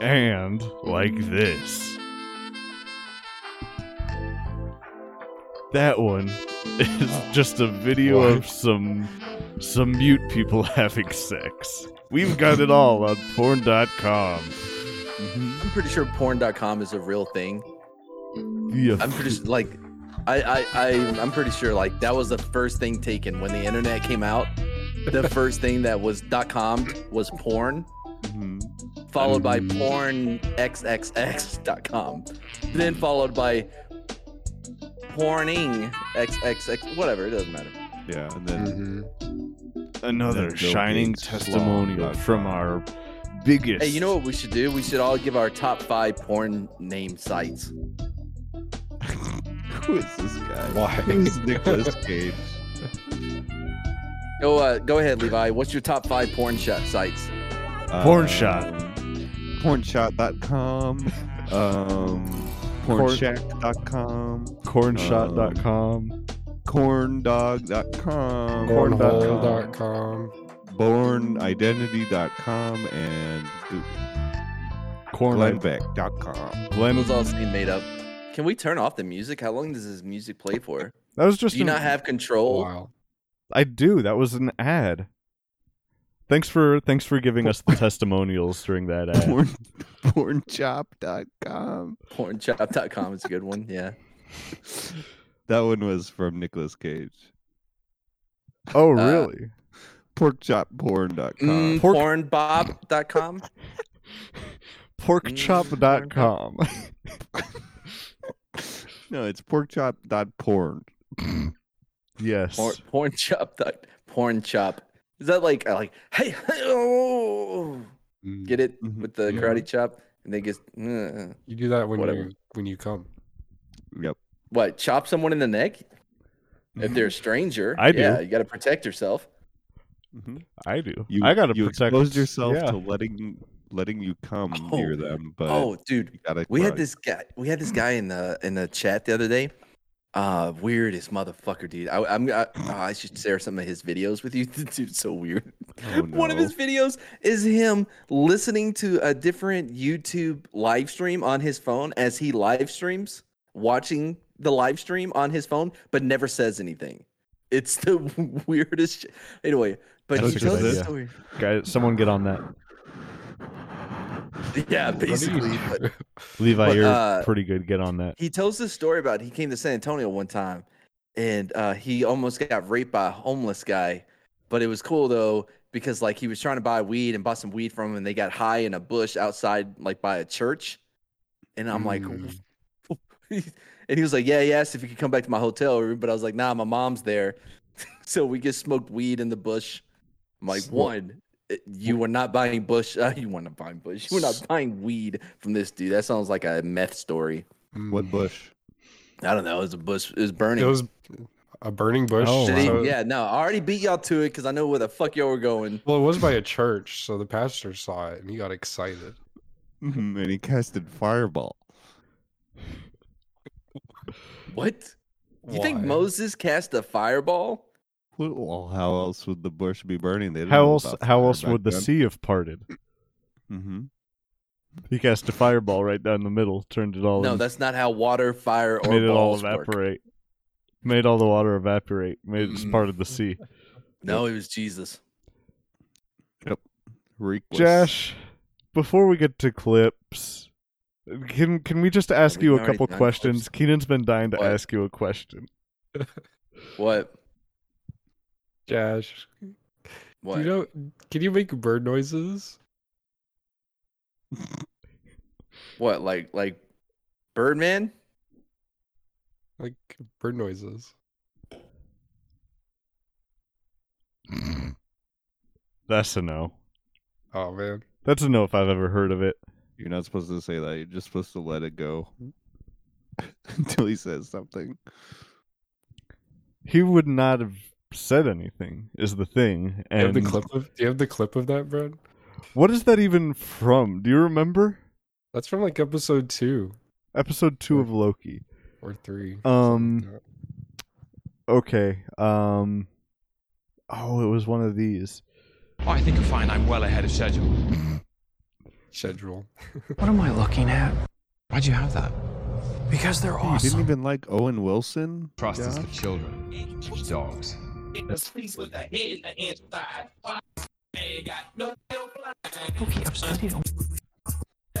A: And like this. That one is oh, just a video
C: Why?
A: of some some mute people having sex. We've got it all on porn.com.
H: I'm pretty sure porn.com is a real thing.
A: The
H: I'm pretty su- like I, I I I'm pretty sure like that was the first thing taken when the internet came out. The first thing that was .com was porn,
B: Mhm.
H: followed by
B: Mhm.
H: porn xxx.com, then followed by porning xxx whatever, it doesn't matter.
B: Yeah, and then
C: Mm-hmm.
A: another
B: Then
A: shining testimonial from our biggest
H: Hey, you know what we should do? We should all give our top 5 porn name sites.
B: who is this guy?
C: Why?
B: Who's Nicolas Cage?
H: Go, uh, go ahead, Levi. What's your top five porn shot sites?
A: Porn shot.
B: Pornshot.com. Um, pornshack.com.
A: Cornshot.com.
B: Corndog.com.
C: Cornhole.com.
B: Bornidentity.com and
A: Corn.
B: Glenbeck.com.
A: Glenn.
H: Those all seem made up. Can we turn off the music? How long does this music play for?
A: That was just.
H: Do you
A: an-
H: not have control?
C: Wow.
A: I do. That was an ad. Thanks for thanks for giving us the testimonials during that ad.
B: Porn, pornchop.com.
H: Pornchop.com is a good one. Yeah.
B: That one was from Nicolas Cage.
A: Oh, really?
H: Uh,
A: really?
B: Porkchopporn.com.
H: Mm,
A: Pork-
H: pornbob.com.
A: Porkchop.com.
B: No, it's porkchop.porn.
A: yes.
H: Porn, porn chop. Dot, porn. Is that like uh, like hey, hey oh, get it
B: Mhm.
H: with the
C: Yeah.
H: karate chop and they just uh,
C: You do that when
H: Whatever.
C: you when you come.
B: Yep.
H: What chop someone in the neck if they're a stranger.
A: I do.
H: Yeah, you got to protect yourself.
B: Mhm.
A: I do.
B: You,
A: I gotta
B: you
A: protect
B: expose yourself
A: yeah.
B: to letting letting you come
H: Oh.
B: near them, but
H: oh, dude,
B: you gotta
H: we had this guy. We had this guy in the in the chat the other day. Uh, weirdest motherfucker, dude. I, I'm I, I should share some of his videos with you. Dude's so weird.
B: Oh,
H: One of his videos is him listening to a different YouTube live stream on his phone as he live streams, watching the live stream on his phone, but never says anything. It's the weirdest. Shit. Anyway, but
A: That's
H: he tells the story.
A: Guys, someone get on that.
H: Yeah, basically. but
A: Levi,
H: But,
A: you're
H: uh,
A: pretty good. Get on that.
H: he tells this story about he came to San Antonio one time, and uh, he almost got raped by a homeless guy. But it was cool though because like he was trying to buy weed and bought some weed from him, and they got high in a bush outside like by a church. And I'm like,
C: Mm.
H: and he was like, yeah, he asked if he could come back to my hotel room, but I was like, nah, my mom's there, so we just smoked weed in the bush. I'm like, one, you were not buying bush. Uh, you were not buying bush. You were not buying weed from this dude. That sounds like a meth story.
B: what bush?
H: I don't know. It was a bush. It was burning.
C: It was a burning bush.
A: Oh,
H: Did he-
C: so-
H: yeah, no, I already beat y'all to it because I know where the fuck y'all were going.
C: Well, it was by a church, so the pastor saw it and he got excited.
B: And he casted fireball.
H: What? You think Moses cast a fireball?
B: Well, well, how else would the bush be burning? They
A: How else? How else
B: back
A: would the
B: then.
A: sea have parted?
B: Mm-hmm.
A: He cast a fireball right down the middle, turned it all.
H: No,
A: in,
H: that's not how water, fire, or
A: made it all
H: balls work.
A: evaporate. Made all the water evaporate. Made it just
H: Mm.
A: part of the sea.
H: No, it was Jesus.
B: Reek was-
A: Josh, before we get to clips, can can we just ask
H: we
A: you a couple questions?
H: clips.
A: Keenan's been dying to
H: What?
A: ask you a question.
H: What?
C: Josh,
H: What?
C: you know, can you make bird noises?
H: what? Like like Birdman?
C: Like bird noises.
A: That's a no.
C: Oh man.
A: That's a no if I've ever heard of it.
B: You're not supposed to say that. You're just supposed to let it go until he says something.
A: He would not have said anything. Is the thing.
C: Do you have
A: And
C: the clip of do you have the clip of that, Brad?
A: what is that even from? Do you remember?
C: That's from like episode two
A: Episode two of Loki.
C: or three.
A: Um,
C: like
A: Okay. Um. Oh, it was one of these.
I: Oh, I think you'll find I'm well ahead of schedule.
C: That. schedule.
I: What am I looking at? Why'd you have that? Because they're awesome.
B: You didn't even like Owen Wilson?
I: Trust is
B: Josh?
I: for children. Dogs. Okay, I'm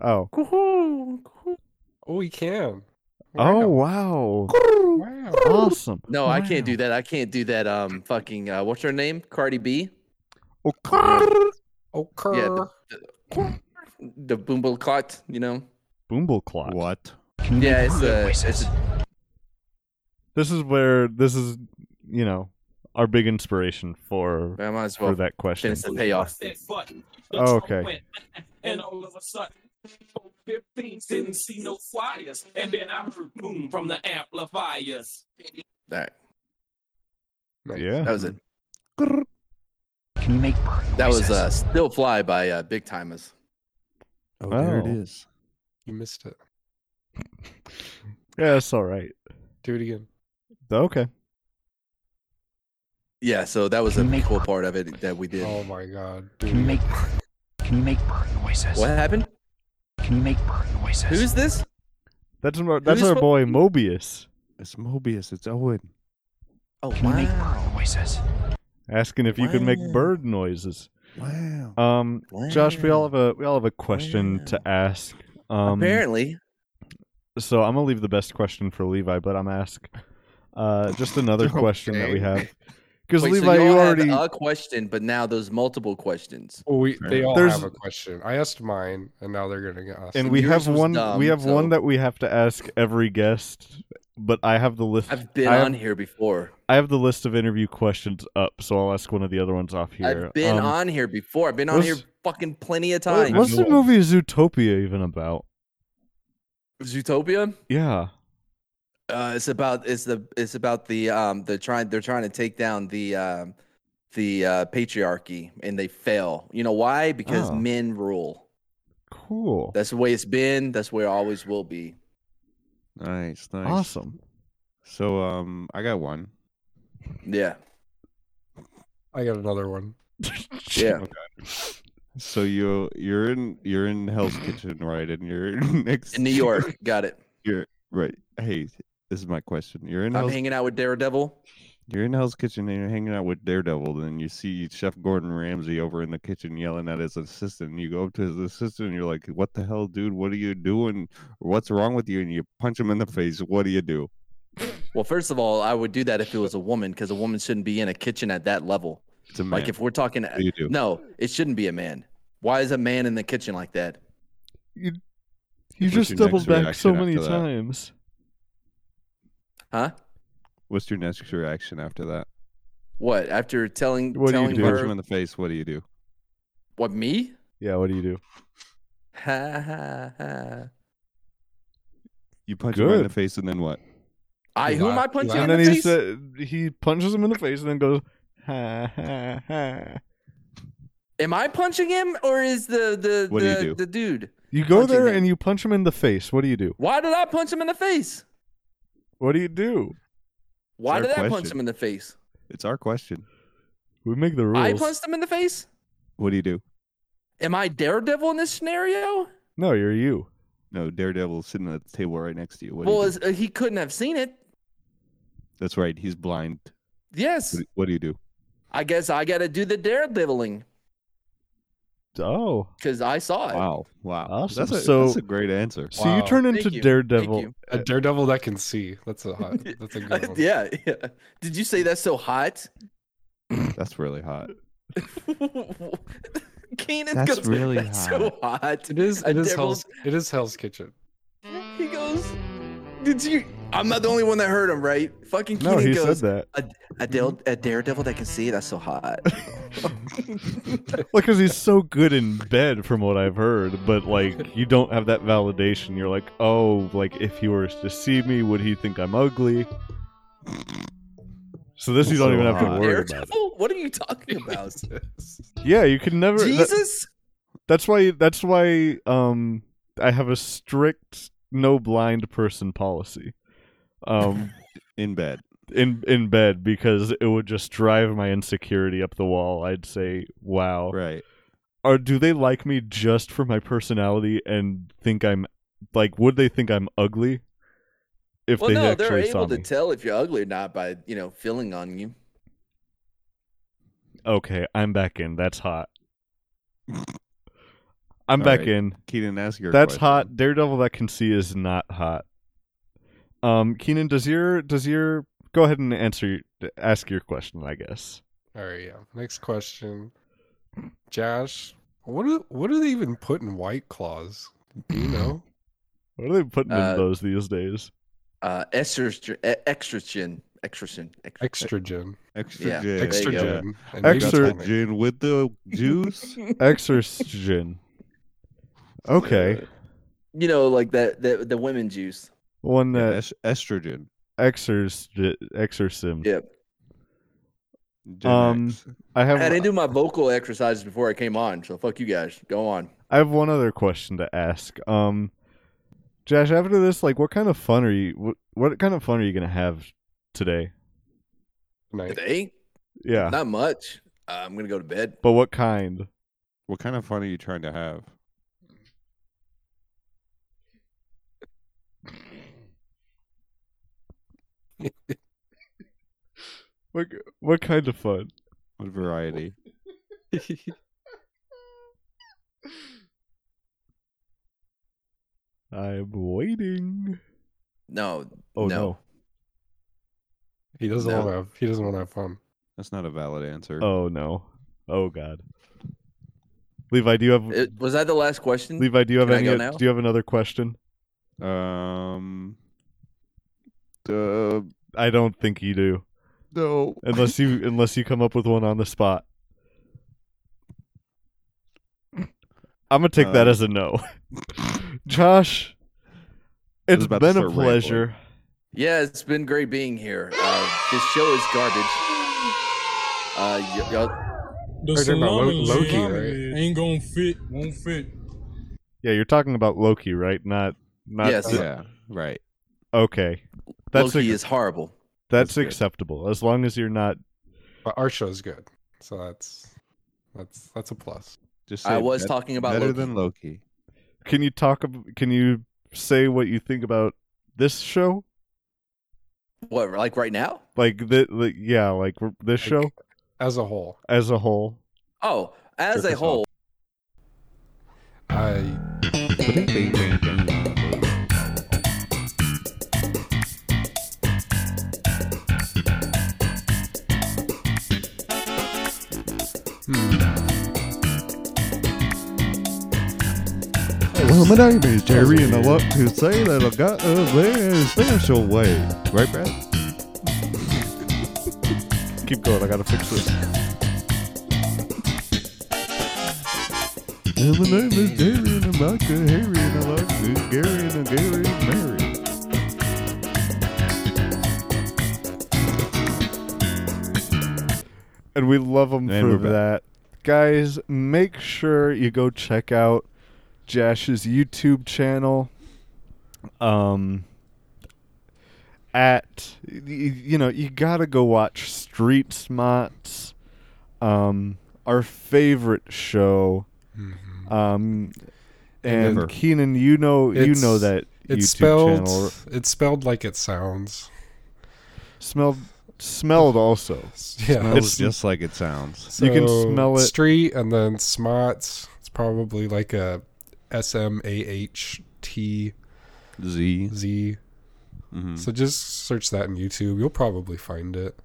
A: Oh. Oh,
C: he can.
A: Oh wow.
C: Wow.
A: Awesome.
H: No, I can't do that. I can't do that. Um, fucking, uh, what's her name? Cardi B.
C: Okay.
H: Yeah, the, the, the boomble clot, you know.
A: Boomble clock.
B: What?
H: Yeah, it's a, it's a
A: This is where this is, you know, our big inspiration for
H: I might as
A: for that question.
H: finish the payoff.
A: Oh, okay.
J: And all of a sudden, 15 didn't see no flyers. And then I heard boom from the amplifiers.
H: That
A: Yeah.
H: that was it.
I: Can you make
H: That was
I: noises?
H: uh, "Still Fly" by uh, Big Tymers.
B: Oh, there it
A: Oh.
C: You missed it.
A: Yeah, it's all right.
C: Do it again.
A: Okay.
H: Yeah, so that was a cool part of it that we did.
C: Oh my god. Do it
I: Can you make Can you make bird noises?
H: What happened?
I: Can you make bird noises?
H: Who's this?
A: That's our, that's
H: is
A: our
H: spo-
A: boy Mobius
B: It's Mobius. It's Owen.
H: Oh
I: Can you make bird noises?
A: asking if you could make
H: Wow.
A: bird noises.
B: Wow.
A: Um, Josh, we all have a we all have a question
H: Wow.
A: to ask. Um,
H: Apparently,
A: so I'm gonna leave the best question for Levi, but I'm gonna ask uh, just another question that we have because
H: Wait, so
A: Levi,
H: y'all
A: you
H: had
A: already
H: a question, but now there's multiple questions.
C: Well, we, they all
A: There's-
C: have a question. I asked mine, and now they're gonna ask. Us.
A: And we
H: yours
A: have one
H: dumb,
A: we have one that we have to ask every guest, but I have the list.
H: I've been
A: have,
H: on here before.
A: I have the list of interview questions up, so I'll ask one of the other ones off here.
H: I've been
A: Um,
H: on here before. I've been on here fucking plenty of
A: what-
H: times.
A: What's the movie Zootopia even about?
H: Zootopia?
A: Yeah.
H: Uh, it's about it's the it's about the um the trying they're trying to take down the um the uh, patriarchy and they fail. You know why? Because
A: Oh.
H: men rule.
A: Cool.
H: That's the way it's been. That's where it always will be.
B: Nice, nice.
A: Awesome.
B: So, um, I got one.
H: Yeah.
C: I got another one.
H: Yeah.
B: So you you're in you're in Hell's Kitchen, right? And you're next
H: In New York. Got it.
B: You're right. Hey, this is my question. You're in
H: I'm
B: Hell's,
H: hanging out with Daredevil.
B: you're in Hell's Kitchen and you're hanging out with Daredevil. Then you see Chef Gordon Ramsay over in the kitchen yelling at his assistant. And you go up to his assistant and you're like, "What the hell, dude? What are you doing? What's wrong with you?" And you punch him in the face. What do you do?
H: Well, first of all, I would do that if it was a woman because a woman shouldn't be in a kitchen at that level.
B: It's a man.
H: Like if we're talking,
B: What do you do?
H: no, it shouldn't be a man. Why is a man in the kitchen like that?
A: You, you just
B: your
A: doubled back so many
B: after that?
A: times.
H: Huh?
B: What's your next reaction after that?
H: What after telling
A: What do you
H: telling
A: do?
B: Punch him
H: her
B: in the face. What do you do?
H: what me?
A: Yeah, what do you do?
H: Ha ha ha.
B: You punch him in the face, and then what?
H: I who am I punching
C: laugh.
H: in
A: and
H: the
A: then he
H: face?
A: said he punches him in the face and then goes ha ha ha.
H: Am I punching him or is the the
B: What do
H: the,
B: do?
H: the dude?
A: You go
H: Punching
A: there
H: him.
A: and you punch him in the face. What do you do?
H: Why did I punch him in the face?
A: What do you do?
H: Why did I punch him in the face?
B: It's our question.
A: We make the rules.
H: I punched him in the face.
B: What do you do?
H: Am I Daredevil in this scenario?
A: No, you're you.
B: No, Daredevil sitting at the table right next to you. What do
H: well,
B: you do?
H: is, uh, he couldn't have seen it.
B: That's right. He's blind.
H: Yes,
B: What, what do you do?
H: I guess I got to do the Daredeviling
A: Oh,
H: because I saw it.
B: Wow. Wow.
A: Awesome.
B: That's a,
A: So-
B: that's a great answer.
A: so you turn into
H: you.
A: Daredevil.
C: A daredevil that can see. That's a hot. That's a good one.
H: yeah, yeah. Did you say that's so hot?
B: That's really hot.
H: Keenan
B: That's
H: goes,
B: really
H: that's so hot.
C: It is. It is Hell's. It is Hell's Kitchen.
H: He goes, Did you? I'm not the only one that heard him, right? Fucking
A: No, he
H: goes,
A: said that.
H: A, a, dare- a daredevil that can see? That's so hot.
A: Well, because he's so good in bed, from what I've heard. But like, you don't have that validation. You're like, oh, like if he were to see me, would he think I'm ugly? So this you don't
B: So
A: even have to
B: hot.
A: worry about. It.
H: daredevil? What are you talking about?
A: Yeah, you can never. that-
H: Jesus?
A: that's why. That's why. Um, I have a strict no blind person policy. Um,
B: In bed.
A: in in bed because it would just drive my insecurity up the wall. I'd say, "Wow,
B: Right.
A: or do they like me just for my personality and think I'm like? Would they think I'm ugly if
H: Well,
A: they
H: no,
A: actually
H: they're able to tell if you're ugly or not by you know feeling on you.
A: okay, I'm back in. That's hot. I'm
B: All
A: back
B: right.
A: in.
B: Keenan, ask your
A: That's
B: question.
A: hot. Daredevil that can see is not hot. Um, Keenan, does your does your go ahead and answer ask your question? I guess.
C: All right. Yeah. Next question. Josh, what do what do they even put in White Claws? Do you know?
A: What are they putting
H: Uh,
A: in those these days?
H: Uh, estrogen, e- extragen, extragen, ext-
C: Extra gin.
B: Extra
H: Yeah,
B: gin.
H: there
C: Extra
H: you go.
C: gin.
A: Extra-
B: gin with the juice.
A: Exorcism. Okay,
H: You know, like that the the women juice.
A: one
B: Yeah,
A: that
B: es- estrogen.
A: exorc exorcism.
H: Yep.
B: Gen
A: Um,
B: X.
A: I have
H: I didn't do my vocal exercises before I came on, so fuck you guys. Go on.
A: I have one other question to ask. Um, Josh, after this, like, what kind of fun are you? What, what kind of fun are you gonna have today?
C: Tonight.
H: Today,
A: Yeah,
H: not much. Uh, I'm gonna go to bed.
A: but what kind?
B: what kind of fun are you trying to have?
A: What what kind of fun?
B: What variety?
A: I'm waiting.
H: No.
A: Oh
H: no.
A: no.
C: He doesn't
H: No.
C: want to have. He doesn't want to have fun.
B: That's not a valid answer.
A: Oh no. Oh god. Levi, do you have
H: It, was that the last question?
A: Levi? Do you have
H: Can I
A: any?
H: go now?
A: Do you have another question?
B: Um. Uh,
A: I don't think you do,
B: no.
A: unless you unless you come up with one on the spot. I'm gonna take that
B: Um,
A: as a no. Josh, it's been a
B: start rambling.
A: pleasure.
H: Yeah, it's been great being here. Uh, this show is garbage. Uh, y- y'all,
K: The
C: We're about Lo- Loki, right?
K: ain't gonna fit. Won't fit.
A: Yeah, you're talking about Loki, right? Not not.
H: Yes.
A: the-
B: Yeah. Right.
A: Okay, that's
H: Loki
A: ac-
H: is horrible.
A: that's
B: that's good.
A: acceptable as long as you're not.
C: But our show's good, so that's that's that's a plus.
B: Just
H: I was
B: bet-
H: talking about
B: better
H: Loki.
B: than Loki.
A: Can you talk? ab- Can you say what you think about this show?
H: What, like right now?
A: Like the, like yeah, like this
C: Like,
A: show
C: as a whole,
A: as a whole.
H: Oh, as
B: Check
H: a
B: us out.
H: whole,
C: I
B: My name is Jerry, and I want to say that I got a very special way. Right, Brad?
A: Keep going. I gotta fix this.
B: And my name is Jerry, and I'm like a Harry, and I like a Gary, and a Gary and Mary.
A: and we love them
B: And
A: for
B: back.
A: that. Guys, make sure you go check out Josh's YouTube channel. Um, at y- y- you know you gotta go watch Street Smarts, um, our favorite show. Um, and
B: Never.
A: Keenan, you know you know that
C: it's
A: YouTube
C: spelled
A: channel
C: it's spelled like it sounds.
A: smelled smelled also.
C: Yeah,
B: Smells
A: It's-
B: just like it sounds.
A: You can smell it.
C: Street and then smarts. It's probably like a S M A H T
B: Z.
C: Z.
B: Mhm.
C: So just search that in YouTube. You'll probably find it.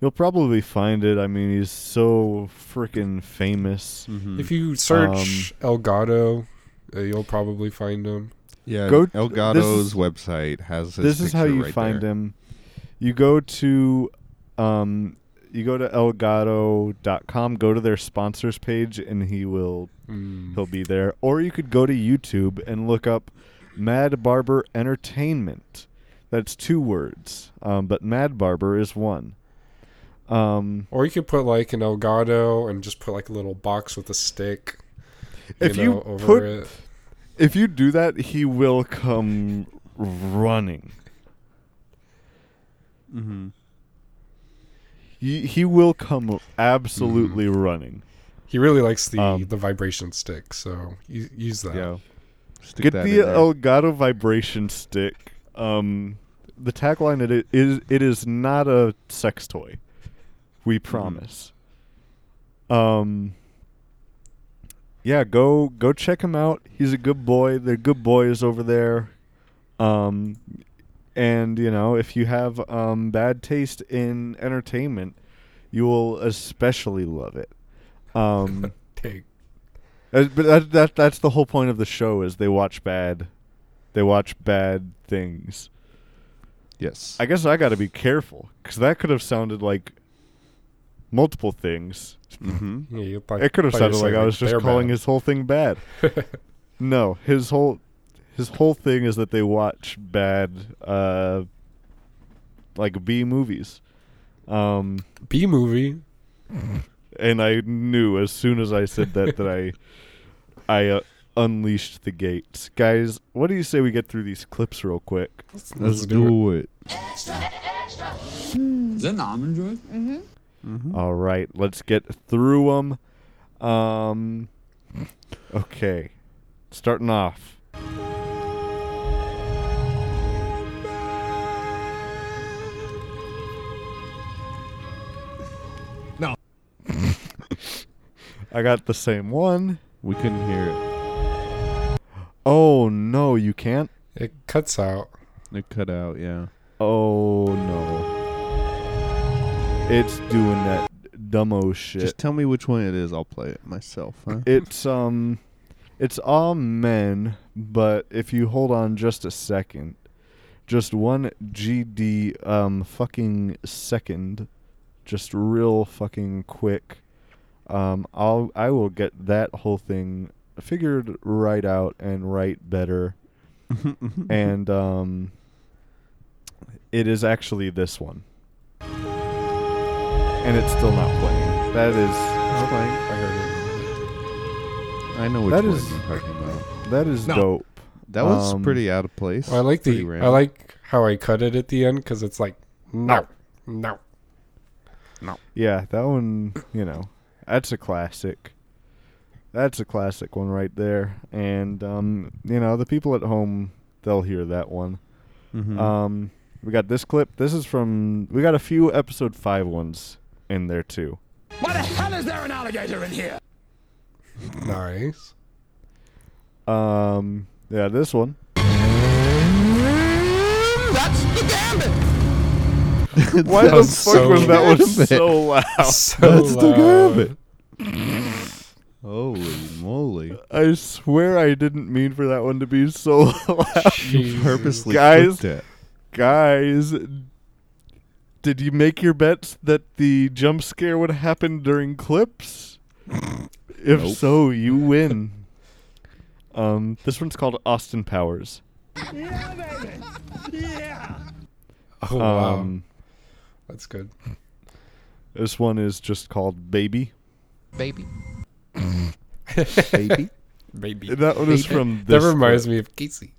A: You'll probably find it. I mean, he's so freaking famous.
B: Mhm.
C: If you search Elgato, uh, you'll probably find him.
B: yeah,
A: go-
B: Elgato's website has his
A: this is how you
B: right
A: find
B: there.
A: him. You go to um you go to elgato.com, go to their sponsors page and he will
C: Mm.
A: he'll be there. Or you could go to YouTube and look up Mad Barber Entertainment. That's two words. Um, but Mad Barber is one. Um
C: Or you could put like an Elgato and just put like a little box with a stick.
A: If
C: know,
A: you
C: over
A: put-
C: it.
A: if you do that, he will come running.
B: Mm-hmm.
A: He, he will come absolutely
C: Mm-hmm.
A: running.
C: He really likes the
A: Um,
C: the vibration stick, so u- use that.
B: Yeah. Stick
A: Get
B: that
A: the. Elgato vibration stick. Um, the tagline it i- is it is not a sex toy. We
B: Mm-hmm.
A: promise. Um. Yeah, go go check him out. He's a good boy. They're good boys over there. Um, and you know if you have um bad taste in entertainment, you will especially love it. Um,
C: Take.
A: uh, but that, that that's the whole point of the show is they watch bad, they watch bad things.
B: Yes.
A: I guess I got to be careful because that could have sounded like multiple things.
B: Mm-hmm.
C: Yeah, you thought,
A: It could have
C: thought you were
A: sounded like
C: saying,
A: I was just calling
C: bad.
A: his whole thing bad. no, his whole his whole thing is that they watch bad uh like B movies. Um
C: B movie.
A: and I knew as soon as I said that that I I uh, unleashed the gates. Guys, what do you say we get through these clips real quick?
B: Let's do it.
F: Is that an almond joy?
L: Mm-hmm.
A: All right, let's get through them. Um, okay, starting off. I got the same one.
B: We couldn't hear it.
A: Oh no, you can't.
C: It cuts out.
B: It cut out. Yeah.
A: Oh no, it's doing that dumbo shit.
B: Just tell me which one it is. I'll play it myself. Huh?
A: It's um, it's all men, but if you hold on just a second, just one GD um fucking second, just real fucking quick, um, I'll I will get that whole thing figured right out and write better, and um, it is actually this one, and it's still not playing. That is.
B: It's playing.
C: I heard it.
B: I know which
A: That
B: one
A: is-
B: you're talking about.
A: That is
K: No.
A: dope.
B: That was
A: Um,
B: pretty out of place.
C: Well, I like
B: Pretty
C: the. I like how I cut it at the end because it's like no. no, no.
A: Yeah, that one, you know, that's a classic. That's a classic one right there. And um, you know, the people at home, they'll hear that one.
B: Mhm.
A: Um, we got this clip. This is from we got a few episode five ones in there too.
J: Why the hell is there an alligator in here?
C: Nice.
A: Um, yeah, this one.
J: That's the gambit.
A: Why the fuck
C: so
A: was that one so loud?
C: So
B: That's the
C: loud.
B: gambit. Holy moly!
A: I swear I didn't mean for that one to be so loud.
C: Jesus.
B: Purposely
A: Guys,
B: clipped it.
A: Guys, did you make your bets that the jump scare would happen during clips? If
B: Nope.
A: so, you win. Um, this one's called Austin Powers. Yeah, baby. Yeah.
C: Oh wow,
A: Um,
C: that's good.
A: this one is just called Baby.
I: Baby.
B: Baby.
C: Baby.
A: That one is
C: Baby.
A: from
C: That reminds
A: clip.
C: me of Casey.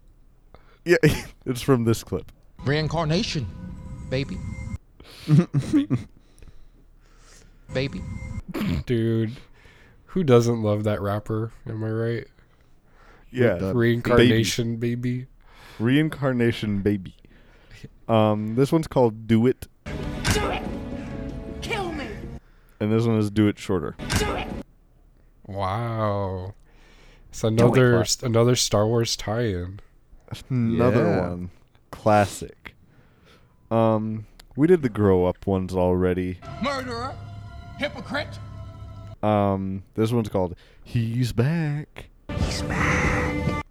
A: Yeah, it's from this clip.
I: Reincarnation. Baby. Baby.
C: Dude, who doesn't love that rapper? Am I right?
A: Yeah,
B: the
C: Reincarnation, baby.
A: Reincarnation Baby. Um, this one's called Do It, and this one is Do It Shorter.
J: Do it.
C: Wow. It's another
A: What?
C: another Star Wars tie-in.
A: Another
B: Yeah.
A: one. Classic. Um, we did the grow up ones already.
J: Murderer. Hypocrite.
A: Um, this one's called "He's Back." He's Back.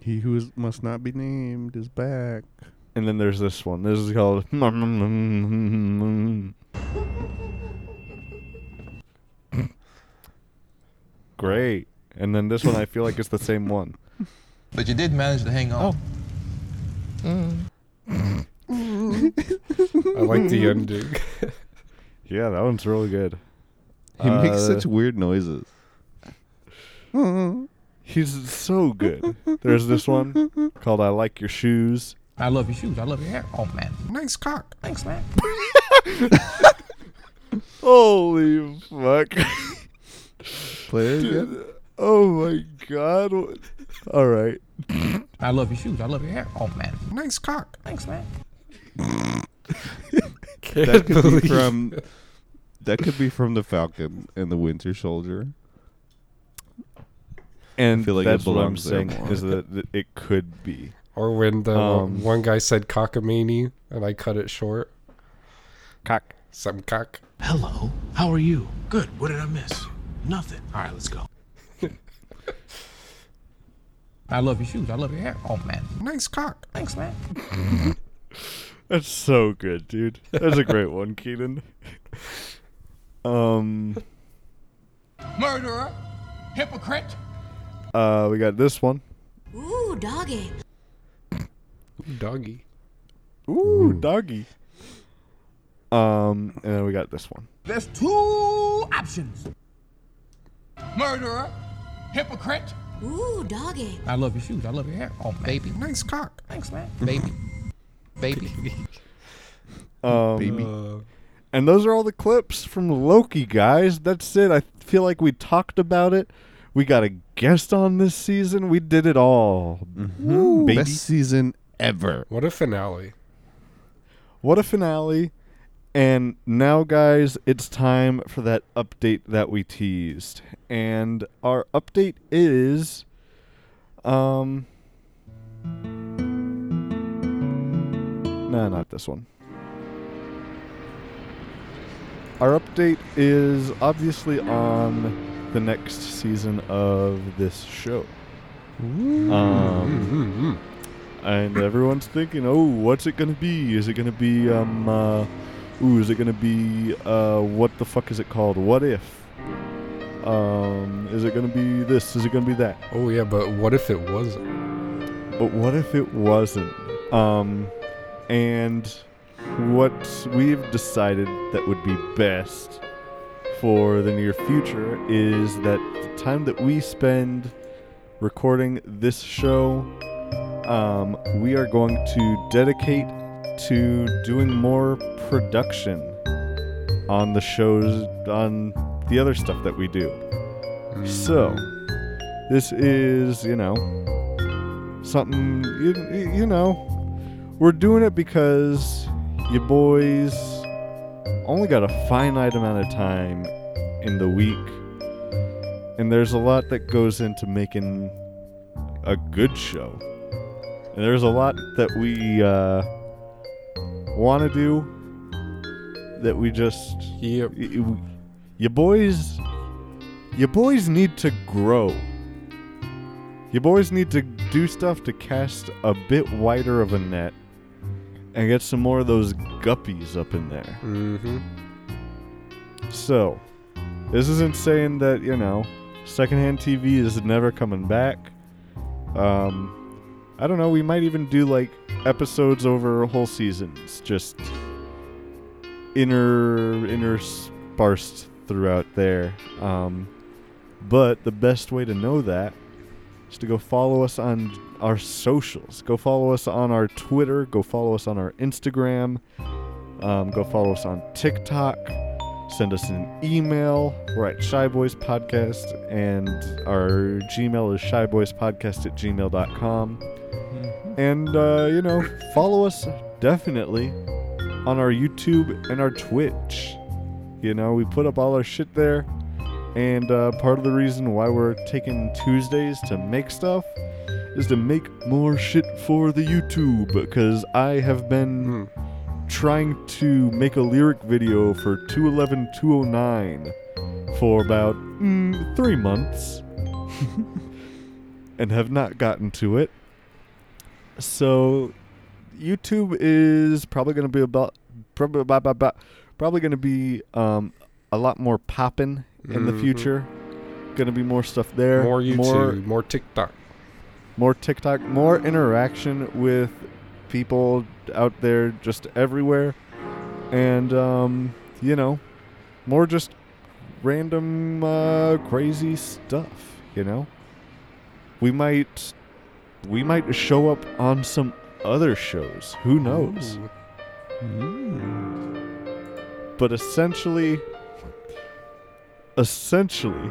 B: He who is, must not be named is back.
A: And then there's this one. This is called Great. And then this one I feel like it's the same one.
I: But you did manage to hang on.
C: I like the ending.
A: Yeah, that one's really good.
B: He makes
A: Uh,
B: such weird noises.
A: He's so good. There's this one called I Like Your Shoes.
I: I love your shoes. I love your hair. Oh man.
C: nice cock.
I: Thanks, man.
A: Holy fuck.
B: Play it again.
A: Oh my god. All right.
I: I love your shoes. I love your hair. Oh man.
C: Nice cock.
I: Thanks, man.
C: Can't
B: That could
C: believe
B: be from. That could be from the Falcon and the Winter Soldier.
A: And
B: feel like it
A: that's what I'm
B: belongs
A: saying
B: more.
A: is that that it could be.
C: Or when the
A: Um,
C: one guy said cockamamie and I cut it short.
A: Cock.
C: Some cock.
I: Hello. How are you? Good. What did I miss? Nothing. All right, let's go.
D: I love your shoes. I love your hair. Oh man.
C: Nice cock.
D: Thanks, man.
A: That's so good, dude. That's a great one, Keenan. Um,
D: Murderer. Hypocrite.
A: uh, we got this one.
E: Ooh, doggy.
C: Doggy.
A: Ooh, doggy. Um, and then we got this one.
D: There's two options. Murderer. Hypocrite.
E: Ooh, doggy.
D: I love your shoes. I love your hair. Oh man.
C: Baby. Nice cock.
D: Thanks, man.
I: Baby. Baby.
A: Um,
B: Baby.
C: Uh,
A: And those are all the clips from Loki, guys. That's it. I feel like we talked about it. We got a guest on this season. We did it all. Woo, baby.
B: Best season ever.
C: what a finale.
A: What a finale. And now, guys, it's time for that update that we teased. And our update is. Um. No, not this one. Our update is obviously on the next season of this show. Um, and everyone's thinking, oh, what's it gonna be? Is it gonna be um, uh, ooh, is it gonna be uh, what the fuck is it called? What if? Um, is it gonna be this? Is it gonna be that?
C: Oh yeah, but what if it wasn't?
A: But what if it wasn't? Um, and what we've decided that would be best for the near future is that the time that we spend recording this show, um, we are going to dedicate to doing more production on the shows, on the other stuff that we do. So, this is, you know, something, you, you know, we're doing it because you boys only got a finite amount of time in the week. And there's a lot that goes into making a good show. And there's a lot that we uh, want to do that we just.
C: Yep.
A: y- y- You boys. You boys need to grow. You boys need to do stuff to cast a bit wider of a net and get some more of those guppies up in there.
C: Mm-hmm.
A: So, this isn't saying that, you know, secondhand TV is never coming back. Um, I don't know, we might even do like episodes over whole seasons, just inter intersparsed throughout there. Um, but the best way to know that is to go follow us on our socials. Go follow us on our Twitter. Go follow us on our Instagram. Um, go follow us on TikTok. Send us an email. We're at Shy Boys Podcast, and our Gmail is shyboyspodcast at gmail.com. And, uh, you know, follow us definitely on our YouTube and our Twitch. You know, we put up all our shit there. And uh, part of the reason why we're taking Tuesdays to make stuff is to make more shit for the YouTube. Because I have been trying to make a lyric video for 211 209 for about mm, three months and have not gotten to it. So, YouTube is probably going to be about probably about, about, probably going to be um, a lot more popping in the
C: Mhm.
A: future. Going to be more stuff there.
C: More YouTube,
A: more
C: more TikTok.
A: more TikTok, more interaction with people out there just everywhere. And, um, you know, more just random, uh, crazy stuff, you know? We might, we might show up on some other shows. Who knows? But essentially, essentially,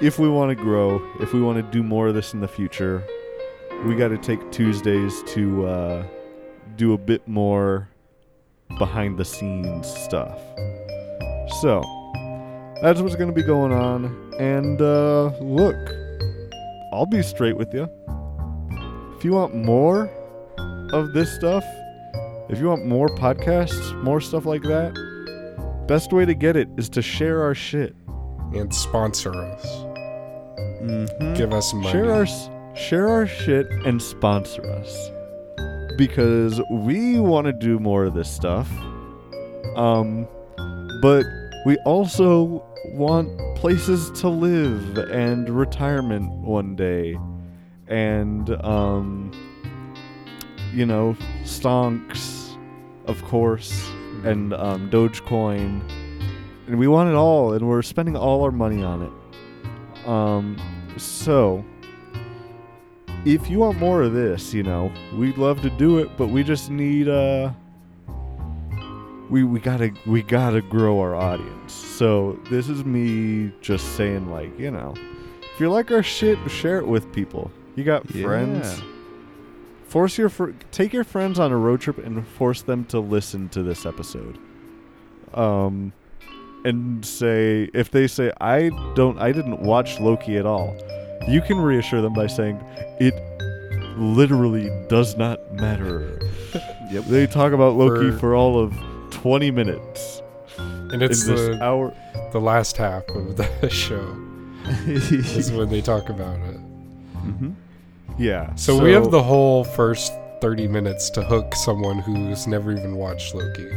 A: if we want to grow, if we want to do more of this in the future, we got to take Tuesdays to uh, do a bit more behind the scenes stuff. So, that's what's going to be going on. And uh, look, I'll be straight with you. If you want more of this stuff, if you want more podcasts, more stuff like that, best way to get it is to share our shit.
C: And sponsor us.
B: Mm-hmm.
C: Give us money.
A: Share our share our shit and sponsor us because we want to do more of this stuff. Um, but we also want places to live and retirement one day, and um, you know, stonks, of course, and um, Dogecoin, and we want it all, and we're spending all our money on it. Um, so if you want more of this, you know, we'd love to do it, but we just need uh we we gotta we gotta grow our audience. So this is me just saying like, you know, if you like our shit, share it with people. You got friends. Force your fr- take your friends on a road trip and force them to listen to this episode. Um and say if they say I don't I didn't watch Loki at all. You can reassure them by saying it literally does not matter.
B: Yep.
A: They talk about Loki
C: For-
A: for, all of 20 minutes.
C: And it's the
A: hour.
C: the last half of the show is when they talk about it.
B: Mm-hmm.
A: Yeah.
C: So, we have the whole first 30 minutes to hook someone who's never even watched Loki.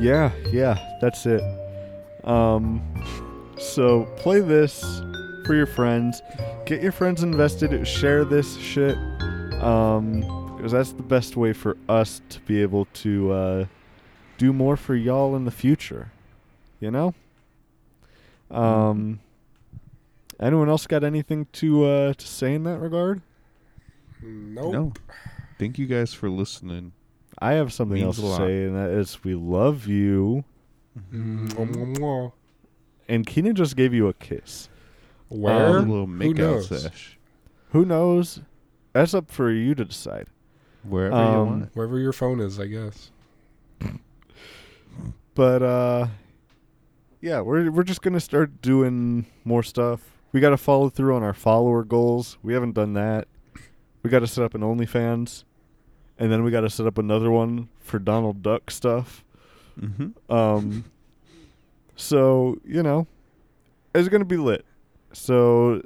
A: Yeah, yeah, that's it. Um so play this for your friends. Get your friends invested, share this shit. Um because that's the best way for us to be able to uh do more for y'all in the future. You know? Um anyone else got anything to uh to say in that regard?
C: Nope.
B: No. Thank you guys for listening.
A: I have something
B: Means
A: else to say, and that is we love you.
C: Mwah, mwah, mwah.
A: And Keenan just gave you a kiss.
C: Where?
B: a little
C: Who
B: makeout
C: knows?
B: sesh.
A: Who knows? That's up for you to decide.
B: Wherever you
A: Um,
B: want.
C: Wherever your phone is, I guess.
A: But uh yeah, we're we're just gonna start doing more stuff. We gotta follow through on our follower goals. We haven't done that. We gotta set up an OnlyFans. And then we gotta set up another one for Donald Duck stuff.
B: Mm-hmm.
A: Um so, you know, it's going to be lit. So,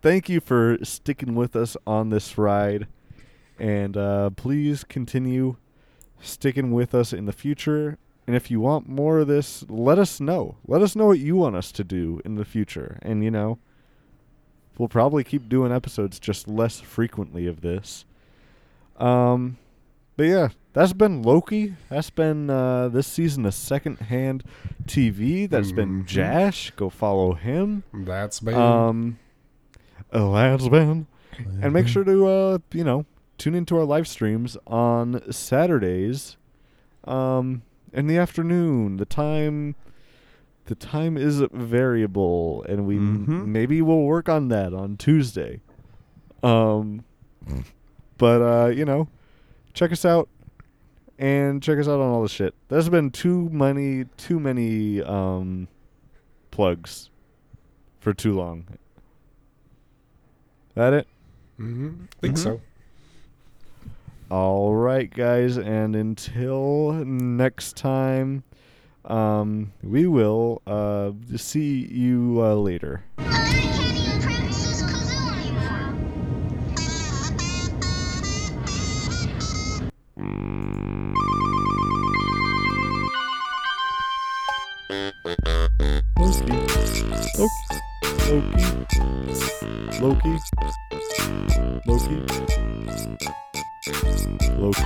A: thank you for sticking with us on this ride and uh please continue sticking with us in the future. And if you want more of this, let us know. Let us know what you want us to do in the future. And you know, we'll probably keep doing episodes just less frequently of this. Um but yeah, that's been Loki. That's been uh, this season of secondhand TV. That's been
C: Mhm.
A: Jash. Go follow him.
C: That's bad.
A: Um, oh, that's been. And make sure to uh, you know tune into our live streams on Saturdays, um, in the afternoon. The time, the time is variable, and we
B: Mhm.
A: maybe we'll work on that on Tuesday. Um, but uh, you know, check us out and check us out on all the shit. There's been too many, too many um, plugs for too long. That it?
C: Mm-hmm. think
B: Mhm.
C: so.
A: All right, guys, and until next time, um, we will uh, see you uh, later. Loki. Loki. Loki. Loki.